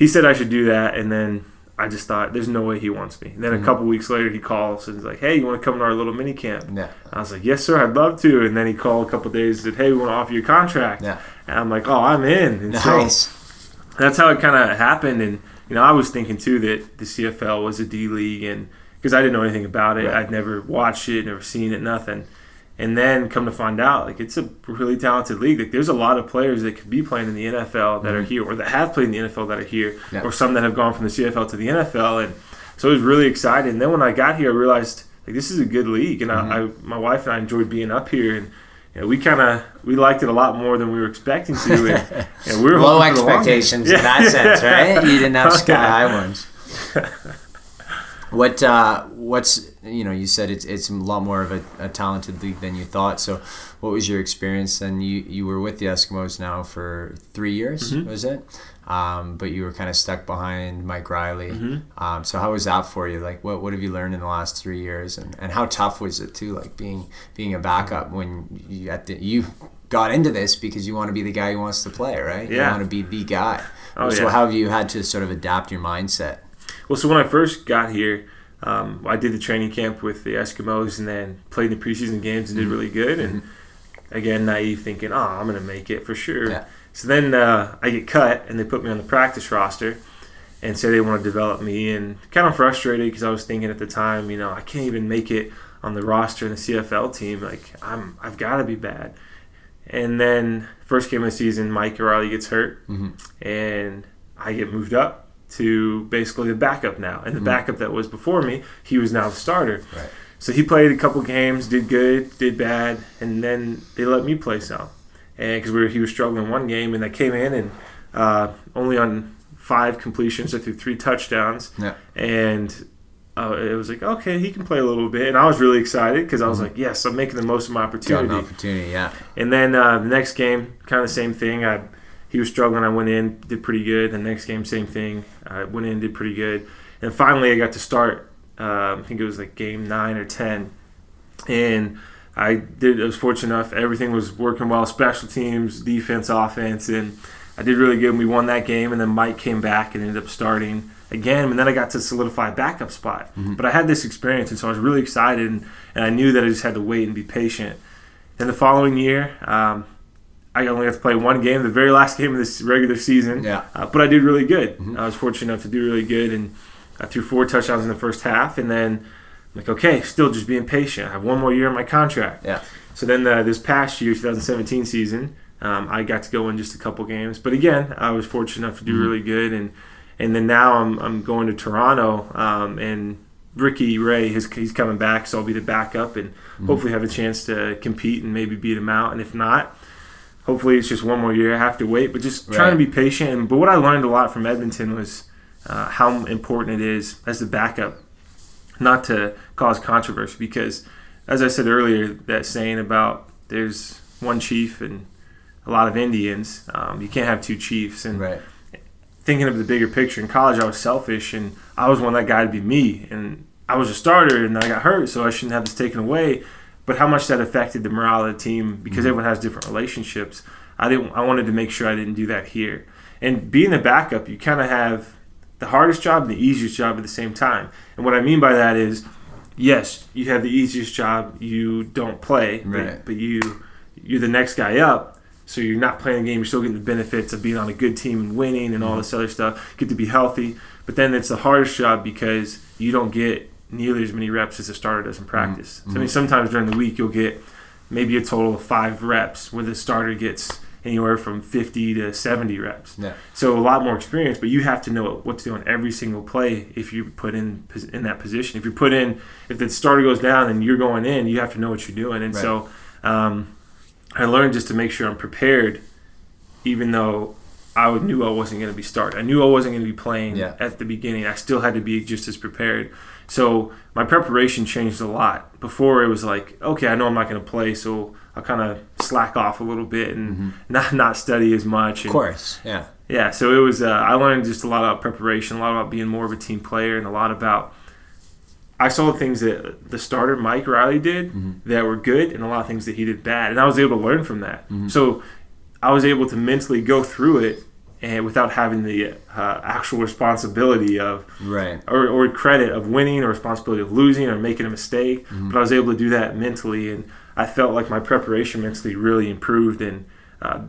he said I should do that, and then I just thought, there's no way he wants me. And then a mm-hmm. couple weeks later, he calls and he's like, hey, you want to come to our little mini camp? Yeah. I was like, yes, sir, I'd love to. And then he called a couple days and said, hey, we want to offer you a contract. Yeah. And I'm like, oh, I'm in. And so that's how it kind of happened. And, you know, I was thinking, too, that the CFL was a D league. And because I didn't know anything about it, Right. I'd never watched it, never seen it, nothing. And then come to find out, like, it's a really talented league. Like, there's a lot of players that could be playing in the NFL that are here, or that have played in the NFL that are here, Mm-hmm. Yeah. or some that have gone from the CFL to the NFL. And so I was really excited. And then when I got here, I realized, like, this is a good league. And Mm-hmm. I, I, my wife and I enjoyed being up here. And you know, we kind of we liked it a lot more than we were expecting to. And, and we were Low hoping for the long game. expectations in that sense, right? You didn't have sky high ones. What uh, what's you know you said it's it's a lot more of a, a talented league than you thought. So, what was your experience? Then you you were with the Eskimos now for three years, Mm-hmm. was it? Um, but you were kind of stuck behind Mike Reilly. Mm-hmm. Um, so how was that for you? Like, what, what have you learned in the last three years, and, and how tough was it too? Like being being a backup when you at the, you got into this because you want to be the guy who wants to play, right? You Yeah. want to be the guy. Oh, so yeah. how have you had to sort of adapt your mindset? Well, so when I first got here, um, I did the training camp with the Eskimos and then played the preseason games and did really good. And again, naive thinking, oh, I'm going to make it for sure. Yeah. So then uh, I get cut and they put me on the practice roster and say they want to develop me. And kind of frustrated because I was thinking at the time, you know, I can't even make it on the roster in the CFL team. Like, I'm, I've got to be bad. And then first game of the season, Mike O'Reilly gets hurt, and I get moved up to basically the backup now. And the backup that was before me, he was now the starter. Right. So he played a couple games, did good, did bad, and then they let me play some. And because we were, he was struggling one game, and I came in and uh, only on five completions, I threw three touchdowns, Yeah. and uh, it was like, okay, he can play a little bit, and I was really excited because I was like, yes, I'm making the most of my Got an opportunity. opportunity, yeah. And then uh, the next game, kind of the same thing. I he was struggling. I went in, did pretty good. The next game, same thing. I went in, did pretty good. And finally, I got to start. Uh, I think it was like game nine or ten, and I did. I was fortunate enough. Everything was working well. Special teams, defense, offense, and I did really good. And we won that game. And then Mike came back and ended up starting again. And then I got to solidify a backup spot. Mm-hmm. But I had this experience, and so I was really excited. And, and, I knew that I just had to wait and be patient. And the following year, um, I only got to play one game, the very last game of this regular season. Yeah. Uh, but I did really good. Mm-hmm. I was fortunate enough to do really good, and I threw four touchdowns in the first half, and then I'm like, okay, still just being patient. I have one more year in my contract. Yeah. So then uh, this past year, 2017 season, um, I got to go in just a couple games. But again, I was fortunate enough to do mm-hmm. really good, and and then now I'm, I'm going to Toronto, um, and Ricky Ray, his, he's coming back, so I'll be the backup, and mm-hmm. hopefully have a chance to compete and maybe beat him out. And if not, hopefully it's just one more year. I have to wait, but just right. trying to be patient. And, but what I learned a lot from Edmonton was uh, how important it is as the backup not to cause controversy because, as I said earlier, that saying about there's one chief and a lot of Indians, um, you can't have two chiefs. And right. thinking of the bigger picture in college, I was selfish and I was one that guy to be me. And I was a starter and I got hurt, so I shouldn't have this taken away. But how much that affected the morale of the team because mm-hmm. everyone has different relationships. I didn't. I wanted to make sure I didn't do that here. And being the backup, you kind of have the hardest job and the easiest job at the same time. And what I mean by that is, yes, you have the easiest job. You don't play, right. but, but you you're the next guy up. So you're not playing the game. You're still getting the benefits of being on a good team and winning and all mm-hmm. this other stuff. Get to be healthy. But then it's the hardest job because you don't get nearly as many reps as a starter does in practice. Mm-hmm. So I mean, sometimes during the week you'll get maybe a total of five reps where the starter gets anywhere from 50 to 70 reps. Yeah. So a lot more experience, but you have to know what to do on every single play if you put in in that position. If you put in, if the starter goes down and you're going in, you have to know what you're doing. And right. so um, I learned just to make sure I'm prepared, even though I knew I wasn't going to be starting. I knew I wasn't going to be playing yeah. at the beginning. I still had to be just as prepared. So my preparation changed a lot. Before it was like, okay, I know I'm not going to play, so I'll kind of slack off a little bit and mm-hmm. not not study as much. And, of course, yeah, yeah. So it was. Uh, I learned just a lot about preparation, a lot about being more of a team player, and a lot about. I saw the things that the starter Mike Reilly did mm-hmm. that were good, and a lot of things that he did bad, and I was able to learn from that. Mm-hmm. So I was able to mentally go through it and without having the uh, actual responsibility of right or, or credit of winning or responsibility of losing or making a mistake mm-hmm. but i was able to do that mentally and i felt like my preparation mentally really improved and uh,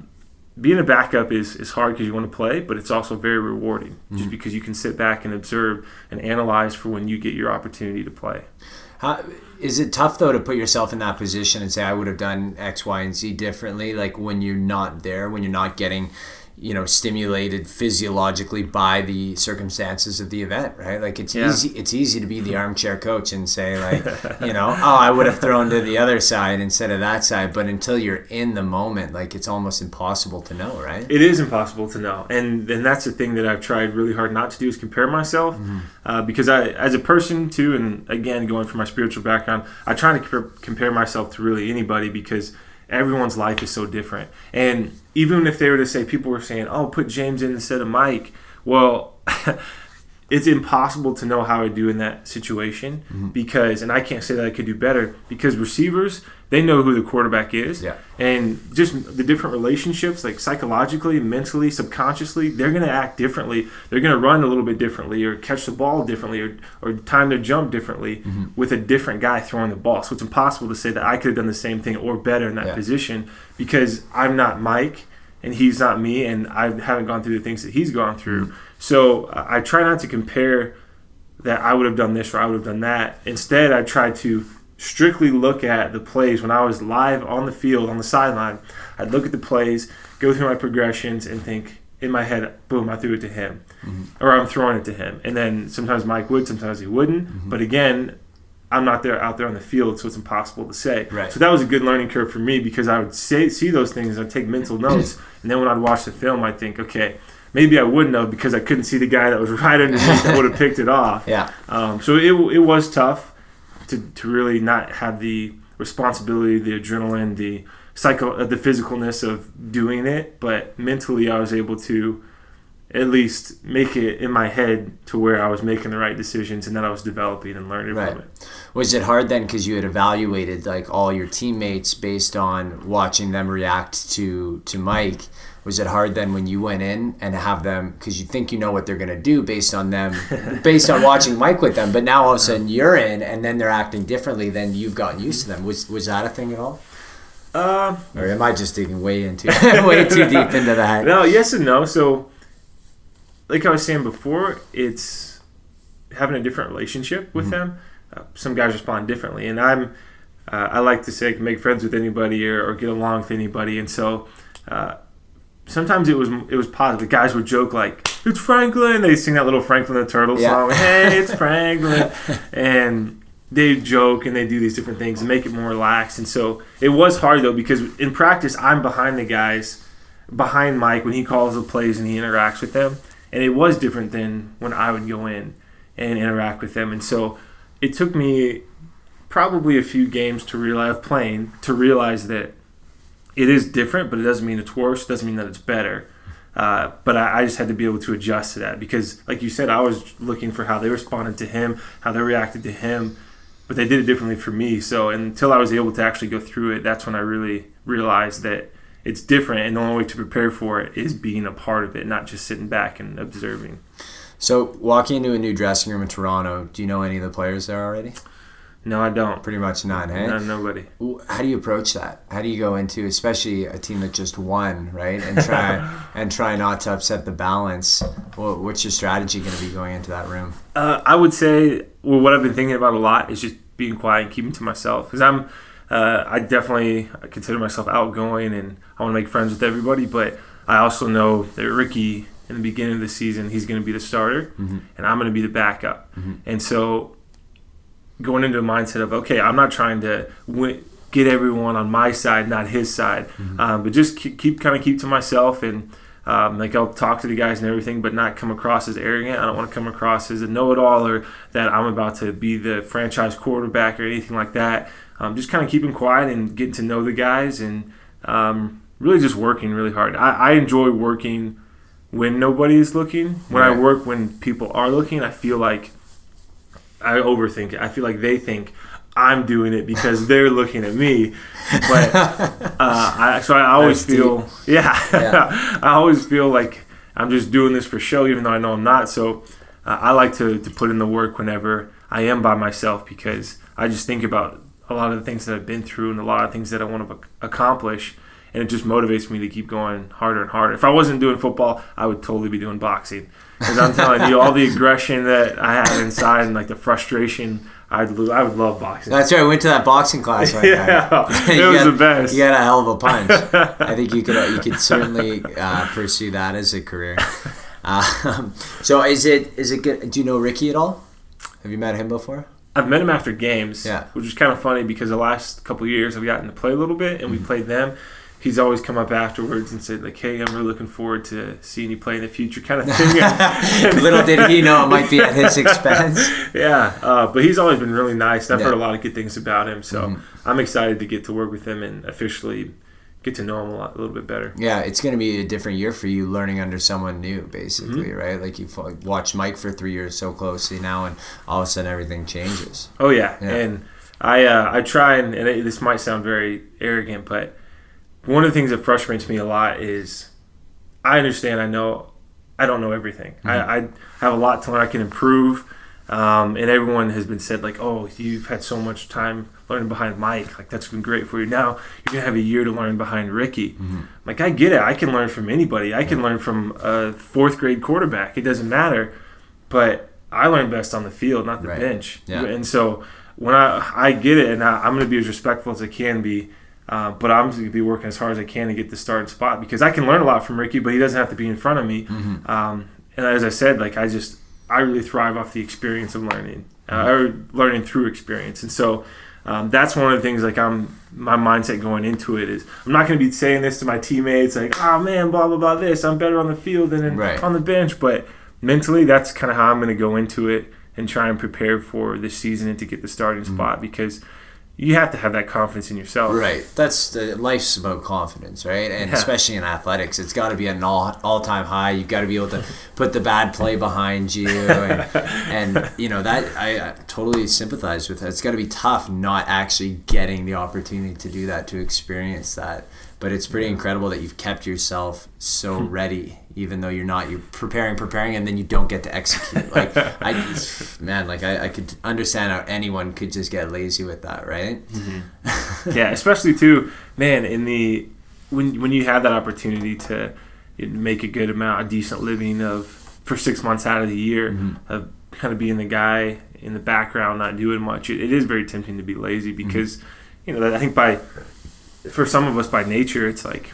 being a backup is, is hard because you want to play but it's also very rewarding mm-hmm. just because you can sit back and observe and analyze for when you get your opportunity to play How, is it tough though to put yourself in that position and say i would have done x y and z differently like when you're not there when you're not getting you know stimulated physiologically by the circumstances of the event right like it's yeah. easy it's easy to be the armchair coach and say like you know oh i would have thrown to the other side instead of that side but until you're in the moment like it's almost impossible to know right it is impossible to know and and that's the thing that i've tried really hard not to do is compare myself mm-hmm. uh, because i as a person too and again going from my spiritual background i try to compare myself to really anybody because everyone's life is so different. And even if they were to say, people were saying, oh, put James in instead of Mike. Well, it's impossible to know how I do in that situation mm-hmm. because, and I can't say that I could do better because receivers, they know who the quarterback is. Yeah. And just the different relationships, like psychologically, mentally, subconsciously, they're going to act differently. They're going to run a little bit differently or catch the ball differently or, or time their jump differently mm-hmm. with a different guy throwing the ball. So it's impossible to say that I could have done the same thing or better in that yeah. position because I'm not Mike and he's not me and I haven't gone through the things that he's gone through. So I try not to compare that I would have done this or I would have done that. Instead, I try to strictly look at the plays when I was live on the field on the sideline. I'd look at the plays, go through my progressions, and think in my head, boom, I threw it to him, mm-hmm. or I'm throwing it to him. And then sometimes Mike would, sometimes he wouldn't. Mm-hmm. But again, I'm not there out there on the field, so it's impossible to say. Right. So that was a good learning curve for me because I would say see those things, I'd take mental notes, and then when I'd watch the film, I'd think, okay, maybe I wouldn't have because I couldn't see the guy that was right underneath that would have picked it off. Yeah. Um, so it, it was tough to, to really not have the responsibility, the adrenaline, the psycho, uh, the physicalness of doing it, but mentally I was able to at least make it in my head to where I was making the right decisions and that I was developing and learning Right. from it. Was it hard then because you had evaluated like all your teammates based on watching them react to to Mike? Was it hard then when you went in and have them because you think you know what they're gonna do based on them, based on watching Mike with them, but now all of a sudden you're in and then they're acting differently than you've gotten used to them. Was was that a thing at all? Um, Or am I just digging way into way too deep into that? No, yes and no. So, like I was saying before, it's having a different relationship with them. Uh, some guys respond differently, and I'm. Uh, I like to say I can make friends with anybody or, or get along with anybody, and so uh, sometimes it was it was positive. Guys would joke like, "It's Franklin." They sing that little Franklin the Turtle Yeah. song. Hey, it's Franklin, and they joke and they do these different things and make it more relaxed. And so it was hard though because in practice I'm behind the guys, behind Mike when he calls the plays and he interacts with them, and it was different than when I would go in and interact with them. And so it took me probably a few games to realize playing to realize that it is different, but it doesn't mean it's worse. It doesn't mean that it's better. Uh, but I, I just had to be able to adjust to that because, like you said, I was looking for how they responded to him, how they reacted to him, but they did it differently for me. So until I was able to actually go through it, that's when I really realized that it's different, and the only way to prepare for it is being a part of it, not just sitting back and observing. So walking into a new dressing room in Toronto, do you know any of the players there already? No, I don't. Pretty much none, hey? No, nobody. How do you approach that? How do you go into, especially a team that just won, right, and try and try not to upset the balance? Well, what's your strategy going to be going into that room? Uh, I would say, well, what I've been thinking about a lot is just being quiet and keeping to myself because I'm, uh, I definitely consider myself outgoing and I want to make friends with everybody, but I also know that Ricky in the beginning of the season he's going to be the starter and I'm going to be the backup, and so going into a mindset of okay, I'm not trying to win, get everyone on my side, not his side, um, but just keep, keep kind of keep to myself and. Um, like I'll talk to the guys and everything, but not come across as arrogant. I don't want to come across as a know-it-all or that I'm about to be the franchise quarterback or anything like that. Um, just kind of keeping quiet and getting to know the guys and um, really just working really hard. I, I enjoy working when nobody is looking. When I work when people are looking, I feel like I overthink it. I feel like they think I'm doing it because they're looking at me. But uh, I, so I always That's feel, yeah, Yeah. I always feel like I'm just doing this for show, even though I know I'm not. So uh, I like to, to put in the work whenever I am by myself because I just think about a lot of the things that I've been through and a lot of things that I want to accomplish. And it just motivates me to keep going harder and harder. If I wasn't doing football, I would totally be doing boxing. Because I'm telling you, all the aggression that I have inside and like the frustration, I'd lo- I would love boxing. That's right. I went to that boxing class. Right Yeah, it was got- the best. You got a hell of a punch. I think you could you could certainly uh, pursue that as a career. Um, so is it is it good? Do you know Ricky at all? Have you met him before? I've met him after games, Yeah. which is kind of funny because the last couple of years I've gotten to play a little bit, and we played them. He's always come up afterwards and said like, "Hey, I'm really looking forward to seeing you play in the future," kind of thing. Little did he know it might be at his expense. yeah, uh, but he's always been really nice. and I've Yeah. Mm-hmm. heard a lot of good things about him, so I'm excited to get to work with him and officially get to know him a, lot, a little bit better. Yeah, it's going to be a different year for you learning under someone new, basically, Mm-hmm. right? Like you've watched Mike for three years so closely now, and all of a sudden everything changes. Oh yeah, Yeah. and I uh, I try and, and it, this might sound very arrogant, but one of the things that frustrates me a lot is I understand I know I don't know everything. I, I have a lot to learn. I can improve, um, and everyone has been said like, oh, you've had so much time learning behind Mike. Like that's been great for you. Now you're gonna have a year to learn behind Ricky. Like I get it. I can learn from anybody. I can learn from a fourth grade quarterback. It doesn't matter, but I learn best on the field, not the Right. bench. Yeah. And so when I I get it, and I, I'm going to be as respectful as I can be, uh, but I'm going to be working as hard as I can to get the starting spot because I can learn a lot from Ricky, but he doesn't have to be in front of me. Um, and as I said, like I just I really thrive off the experience of learning, uh, or learning through experience, and so. Um, that's one of the things like I'm my mindset going into it is I'm not going to be saying this to my teammates like oh man blah blah blah this I'm better on the field than Right. on the bench but mentally that's kind of how I'm going to go into it and try and prepare for this season and to get the starting spot because you have to have that confidence in yourself. Right. That's the life's about confidence, right? And Yeah. especially in athletics, it's got to be an all all time high. You've got to be able to put the bad play behind you, and, and you know that I, I totally sympathize with that. It's got to be tough not actually getting the opportunity to do that, to experience that. But it's pretty incredible that you've kept yourself so ready, even though you're not. You're preparing, preparing, and then you don't get to execute. Like I, man, like I, I could understand how anyone could just get lazy with that, right? yeah, especially too, man. In the when when you have that opportunity to make a good amount, a decent living of for six months out of the year, Mm-hmm. of kind of being the guy in the background, not doing much. It, it is very tempting to be lazy Mm-hmm. because you know I think by for some of us by nature, it's like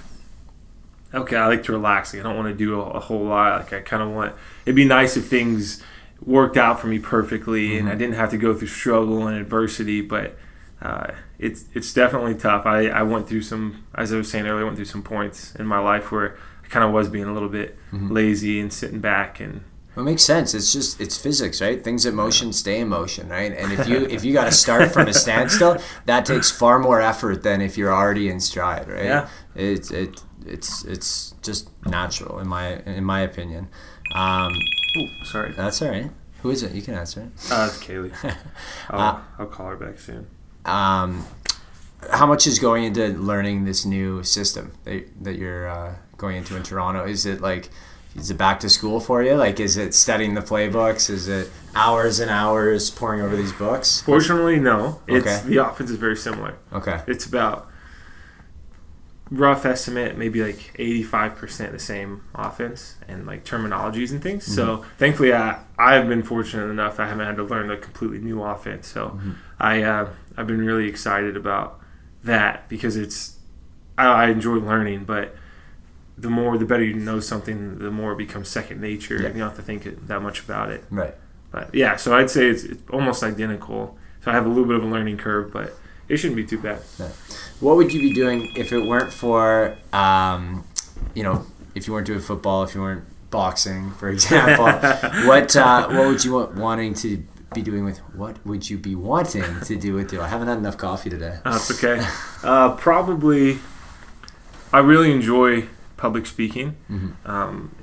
okay, I like to relax. Like, I don't want to do a, a whole lot. Like I kind of want. It'd be nice if things worked out for me perfectly and I didn't have to go through struggle and adversity. But uh, it's it's definitely tough. I, I went through some, as I was saying earlier, I went through some points in my life where I kind of was being a little bit lazy and sitting back and Well, it makes sense. It's just it's physics, right? Things in motion stay in motion, right? And if you if you got to start from a standstill, that takes far more effort than if you're already in stride, right? Yeah. It's it it's it's just natural in my in my opinion. Um, Ooh, sorry, that's all right. Who is it? You can answer it. uh, it's Kaylee. I'll, Uh, I'll call her back soon. Um, how much is going into learning this new system that, that you're uh, going into in Toronto? Is it like is it back to school for you? Like, is it studying the playbooks? Is it hours and hours pouring over these books? Fortunately, no. It's Okay. the offense is very similar. Okay. It's about rough estimate, maybe like eighty-five percent the same offense and like terminologies and things. So thankfully, I I've been fortunate enough I haven't had to learn a completely new offense. So I uh, I've been really excited about that because it's I, I enjoy learning, but the more the better you know something, the more it becomes second nature. Yeah. You don't have to think that much about it. Right. But yeah, so I'd say it's, it's almost identical. So I have a little bit of a learning curve, but it shouldn't be too bad. What would you be doing if it weren't for, um, you know, if you weren't doing football, if you weren't boxing, for example? what uh, what would you want wanting to be doing with? What would you be wanting to do with you? I haven't had enough coffee today. That's okay. Uh, probably, I really enjoy public speaking, um,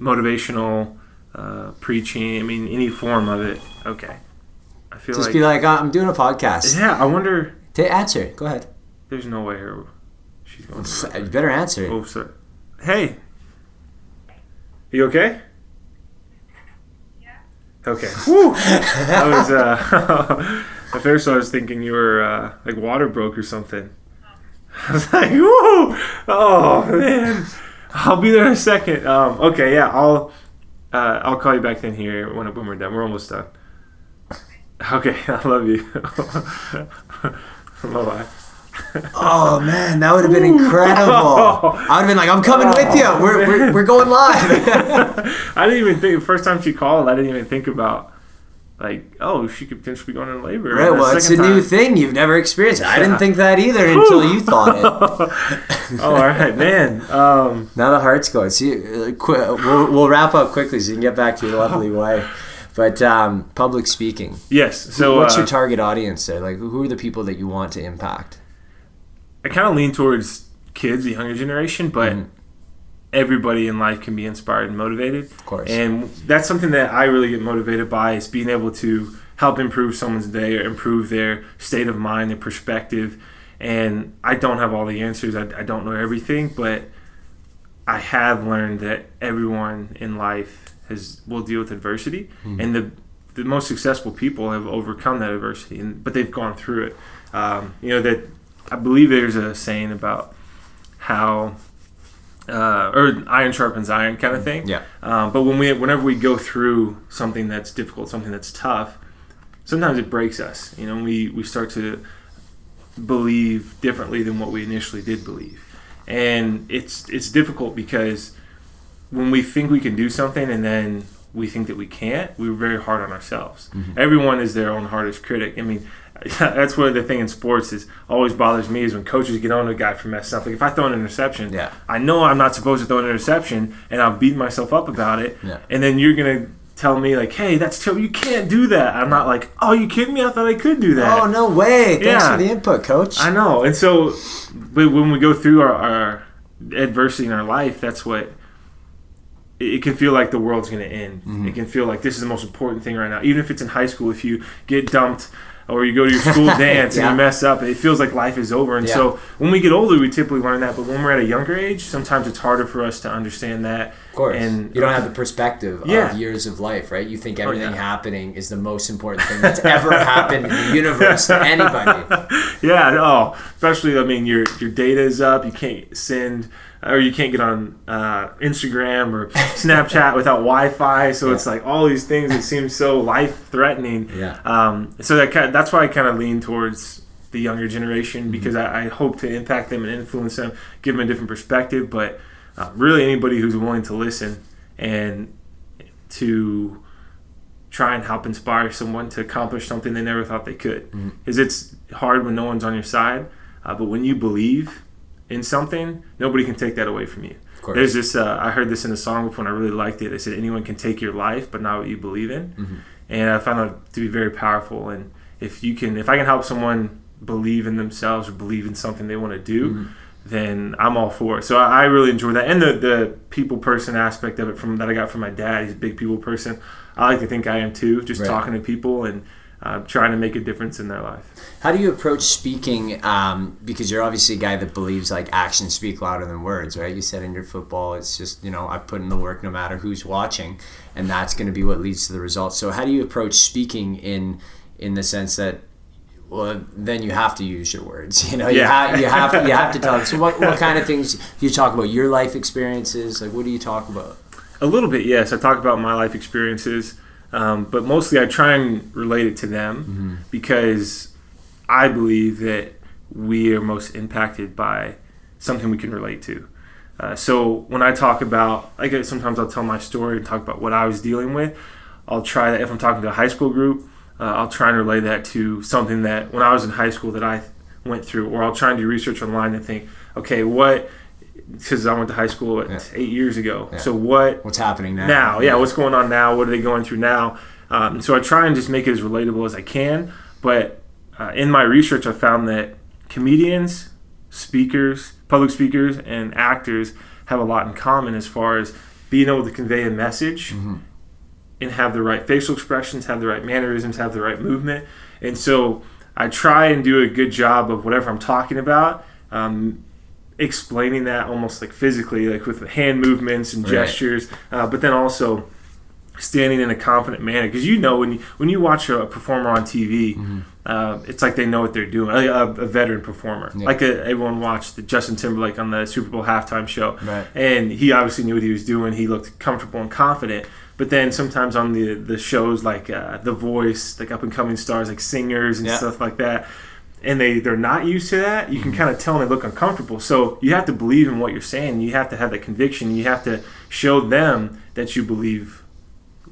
motivational uh, preaching. I mean, any form of it. Okay. I feel Just like, be like, "Uh, I'm doing a podcast. yeah. I wonder. To answer, go ahead. There's no way her. She's going. To You better answer. it. oh, sir. Hey. You okay? Yeah. Okay. Woo! I was uh at first I was thinking you were uh like water broke or something. I was like, woo! Oh man. I'll be there in a second. Um okay, yeah, I'll uh I'll call you back then here when when we're done. We're almost done. Okay, I love you. Bye bye. Oh man, that would have been incredible. I would have been like, I'm coming with you. We're, we're, we're going live. I didn't even think the first time she called. I didn't even think about like, oh, she could potentially be going into labor. right, well, it's a second new thing you've never experienced. I didn't think that either until you thought it. oh, all right, man. Um, Now the heart's going. See, uh, we'll, we'll wrap up quickly so you can get back to your lovely wife. But um, public speaking. yes. So What's uh, your target audience there? Like, who are the people that you want to impact? I kind of lean towards kids, the younger generation, but Mhm. everybody in life can be inspired and motivated. Of course. And that's something that I really get motivated by is being able to help improve someone's day or improve their state of mind, their perspective. And I don't have all the answers. I, I don't know everything, but I have learned that everyone in life has will deal with adversity, and the the most successful people have overcome that adversity, and but they've gone through it. Um, you know that I believe there's a saying about how uh, or iron sharpens iron kind of thing. Yeah. Um, but when we, whenever we go through something that's difficult, something that's tough, sometimes it breaks us. You know, we we start to believe differently than what we initially did believe, and it's it's difficult because when we think we can do something and then we think that we can't, we're very hard on ourselves. Mm-hmm. Everyone is their own hardest critic. I mean, that's one of the thing in sports is always bothers me is when coaches get on a guy for messing up. Like if I throw an interception, Yeah. I know I'm not supposed to throw an interception, and I'll beat myself up about it. Yeah. And then you're gonna tell me like, "Hey, that's terrible. You can't do that." I'm not like, "Oh, you kidding me? I thought I could do that." Oh no way! Thanks Yeah. for the input, coach. I know. And so, but when we go through our, our adversity in our life, that's what it can feel like the world's going to end. Mm-hmm. It can feel like this is the most important thing right now. Even if it's in high school, if you get dumped or you go to your school dance Yeah. and you mess up, it feels like life is over. And Yeah. so when we get older, we typically learn that. But when we're at a younger age, sometimes it's harder for us to understand that. Of course. And you don't have the perspective Yeah. of years of life, right? You think everything yeah. happening is the most important thing that's ever happened in the universe to anybody. Yeah, no. Especially, I mean, your your data is up. You can't send or you can't get on uh, Instagram or Snapchat without Wi-Fi. So it's like all these things that seem so life threatening. Yeah. Um, so that kind that's why I kind of lean towards the younger Mm-hmm. generation because I, I hope to impact them and influence them, give them a different perspective. But uh, really, anybody who's willing to listen and to try and help inspire someone to accomplish something they never thought they could. Mm-hmm. Because it's hard when no one's on your side, uh, but when you believe in something, nobody can take that away from you. Of course. There's this. Uh, I heard this in a song before, and I really liked it. They said, "Anyone can take your life, but not what you believe in." Mm-hmm. And I found that to be very powerful. And if you can, if I can help someone believe in themselves or believe in something they want to do, Mm-hmm. Then I'm all for it. So I, I really enjoy that, and the the people person aspect of it from that I got from my dad. He's a big people person. I like to think I am too. Just Right. talking to people and uh, trying to make a difference in their life. How do you approach speaking? Um, because you're obviously a guy that believes like actions speak louder than words, right? You said in your football, it's just you know I put in the work no matter who's watching, and that's going to be what leads to the results. So how do you approach speaking in in the sense that well then you have to use your words, you know? You, Yeah. have, you have you have to talk. So what what kind of things do you talk about? Your life experiences, like what do you talk about? A little bit, yes. I talk about my life experiences, um, but mostly I try and relate it to them because I believe that we are most impacted by something we can relate to. Uh, so when I talk about, like uh, sometimes I'll tell my story and talk about what I was dealing with. I'll try that if I'm talking to a high school group, uh, I'll try and relate that to something that when I was in high school that I went through, or I'll try and do research online and think, okay, what? Because I went to high school at Yeah. eight years ago. Yeah. So what What's happening now? now. Yeah, what's going on now? What are they going through now? Um, so I try and just make it as relatable as I can. But uh, in my research, I found that comedians, speakers, public speakers, and actors have a lot in common as far as being able to convey a message and have the right facial expressions, have the right mannerisms, have the right movement. And so I try and do a good job of whatever I'm talking about. Um, explaining that almost like physically, like with the hand movements and Right. gestures, uh, but then also standing in a confident manner because you know when you when you watch a performer on TV, Mm-hmm. uh, it's like they know what they're doing. A, a, a veteran performer, Yeah. like a, everyone watched the Justin Timberlake on the Super Bowl halftime show, Right. and he obviously knew what he was doing. He looked comfortable and confident. But then sometimes on the the shows like uh, The Voice, like up and coming stars like singers and Yeah. stuff like that, and they they're not used to that, you can Mm-hmm. kind of tell they look uncomfortable. So you have to believe in what you're saying. You have to have that conviction. You have to show them that you believe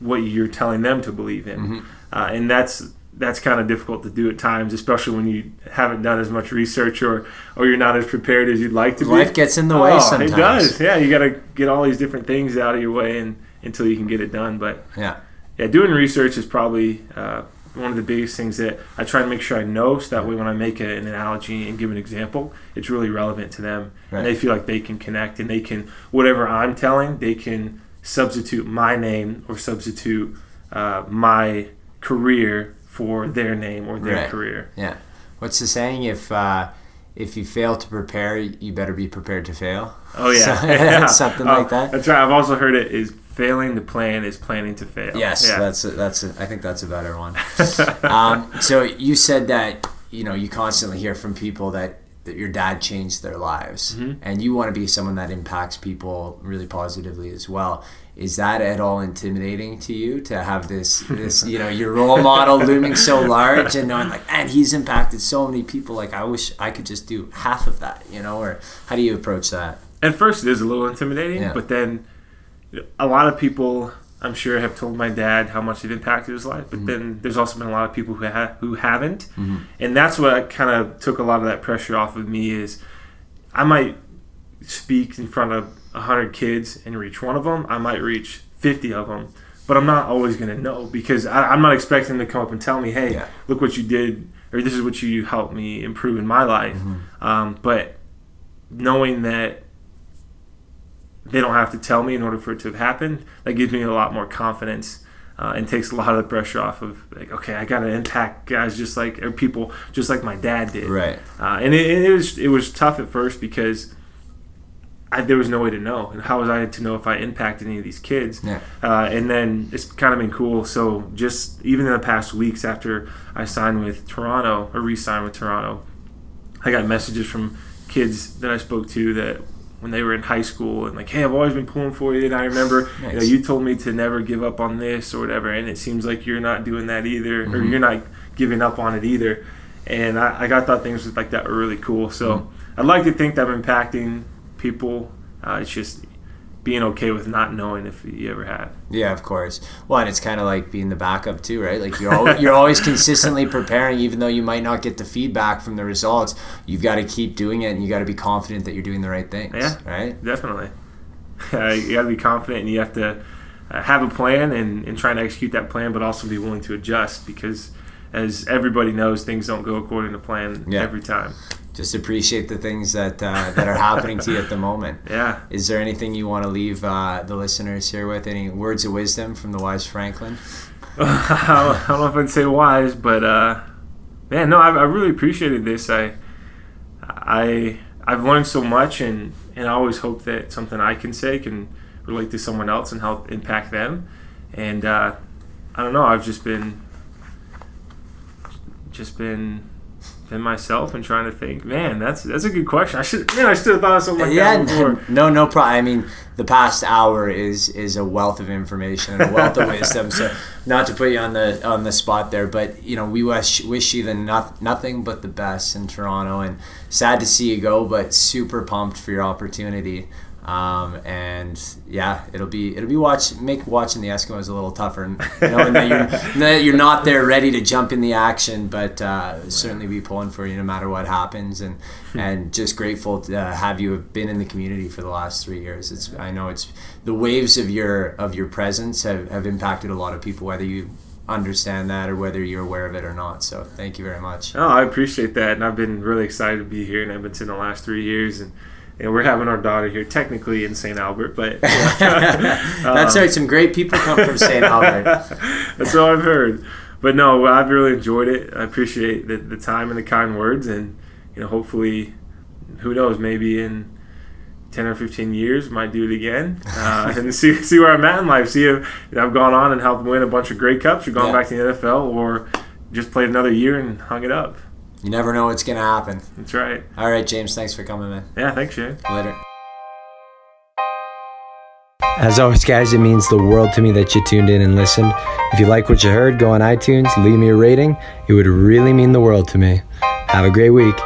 what you're telling them to believe in, Mm-hmm. uh, and that's that's kind of difficult to do at times, especially when you haven't done as much research or or you're not as prepared as you'd like to be. Life gets in the way Oh, sometimes. It does. Yeah, you got to get all these different things out of your way and until you can get it done. But Yeah. yeah, doing research is probably uh, one of the biggest things that I try to make sure I know, so that way when I make a, an analogy and give an example, it's really relevant to them, Right. and they feel like they can connect and they can whatever I'm telling, they can substitute my name or substitute uh, my career for their name or their Right. career. Yeah. What's the saying? If uh, if you fail to prepare, you better be prepared to fail. Oh yeah, So- Yeah. something Oh, like that. That's right. I've also heard it is failing to plan is planning to fail. Yes, Yeah. that's a, that's a, I think that's a better one. um, so you said that you know you constantly hear from people that that your dad changed their lives, Mm-hmm. and you want to be someone that impacts people really positively as well. Is that at all intimidating to you to have this this you know your role model looming so large and knowing like man he's impacted so many people like I wish I could just do half of that you know or how do you approach that? At first, it is a little intimidating, Yeah. but then a lot of people, I'm sure, have told my dad how much it impacted his life. But mm-hmm. then there's also been a lot of people who ha- who haven't, mm-hmm. and that's what kind of took a lot of that pressure off of me. Is I might speak in front of hundred kids and reach one of them. I might reach fifty of them, but I'm not always going to know because I, I'm not expecting them to come up and tell me, hey, Yeah. look what you did, or this is what you helped me improve in my life. Mm-hmm. Um, but knowing that they don't have to tell me in order for it to have happened, that gives me a lot more confidence. Uh, and takes a lot of the pressure off of like okay I got to impact guys just like or people just like my dad did Right. uh, and it, it was it was tough at first because I, there was no way to know, and how was I to know if I impacted any of these kids? Yeah. Uh, and then it's kind of been cool. So just even in the past weeks after I signed with Toronto or re-signed with Toronto, I got messages from kids that I spoke to that when they were in high school and like, hey, I've always been pulling for you, and I remember you, know, you told me to never give up on this or whatever, and it seems like you're not doing that either, or Mm-hmm. you're not giving up on it either. And I, I got thought things like that were really cool. So Mm-hmm. I'd like to think that I'm impacting people. Uh, it's just being okay with not knowing if you ever have. Yeah, of course. Well, and it's kind of like being the backup too, right? Like you're al- you're always consistently preparing, even though you might not get the feedback from the results. You've got to keep doing it, and you got to be confident that you're doing the right things. Yeah. Right. Definitely. Uh, you got to be confident and you have to uh, have a plan and, and try to execute that plan, but also be willing to adjust because, as everybody knows, things don't go according to plan Yeah. every time. Just appreciate the things that uh, that are happening to you at the moment. Yeah. Is there anything you want to leave uh, the listeners here with? Any words of wisdom from the wise Franklin? I don't know if I'd say wise, but uh, man, no, I, I really appreciated this. I, I, I've learned so much, and and I always hope that something I can say can relate to someone else and help impact them. And uh, I don't know, I've just been, just been, been myself and trying to think. Man, that's that's a good question. I should, man, I should have thought of something like yeah, that before. no, no problem. I mean, the past hour is is a wealth of information and a wealth of wisdom. So, not to put you on the on the spot there, but you know, we wish wish you the not, nothing but the best in Toronto, and sad to see you go, but super pumped for your opportunity. Um, and yeah, it'll be it'll be watch make watching the Eskimos a little tougher, knowing that you're that you're not there ready to jump in the action, but uh, certainly be pulling for you no matter what happens, and and just grateful to have you have been in the community for the last three years. It's I know it's the waves of your of your presence have, have impacted a lot of people, whether you understand that or whether you're aware of it or not. So thank you very much. Oh, I appreciate that, and I've been really excited to be here in Edmonton the last three years, and and we're having our daughter here, technically in St. Albert, but That's right. Some great people come from St. Albert. that's all I've heard. But no, I've really enjoyed it. I appreciate the, the time and the kind words, and you know, hopefully, who knows, maybe in ten or fifteen years, might do it again, uh, and see see where I'm at in life. See if I've gone on and helped win a bunch of Grey Cups, or gone Yeah. back to the NFL, or just played another year and hung it up. You never know what's gonna happen. That's right. All right, James. Thanks for coming, man. Yeah, thanks, Shane. Later. As always, guys, it means the world to me that you tuned in and listened. If you like what you heard, go on iTunes, leave me a rating. It would really mean the world to me. Have a great week.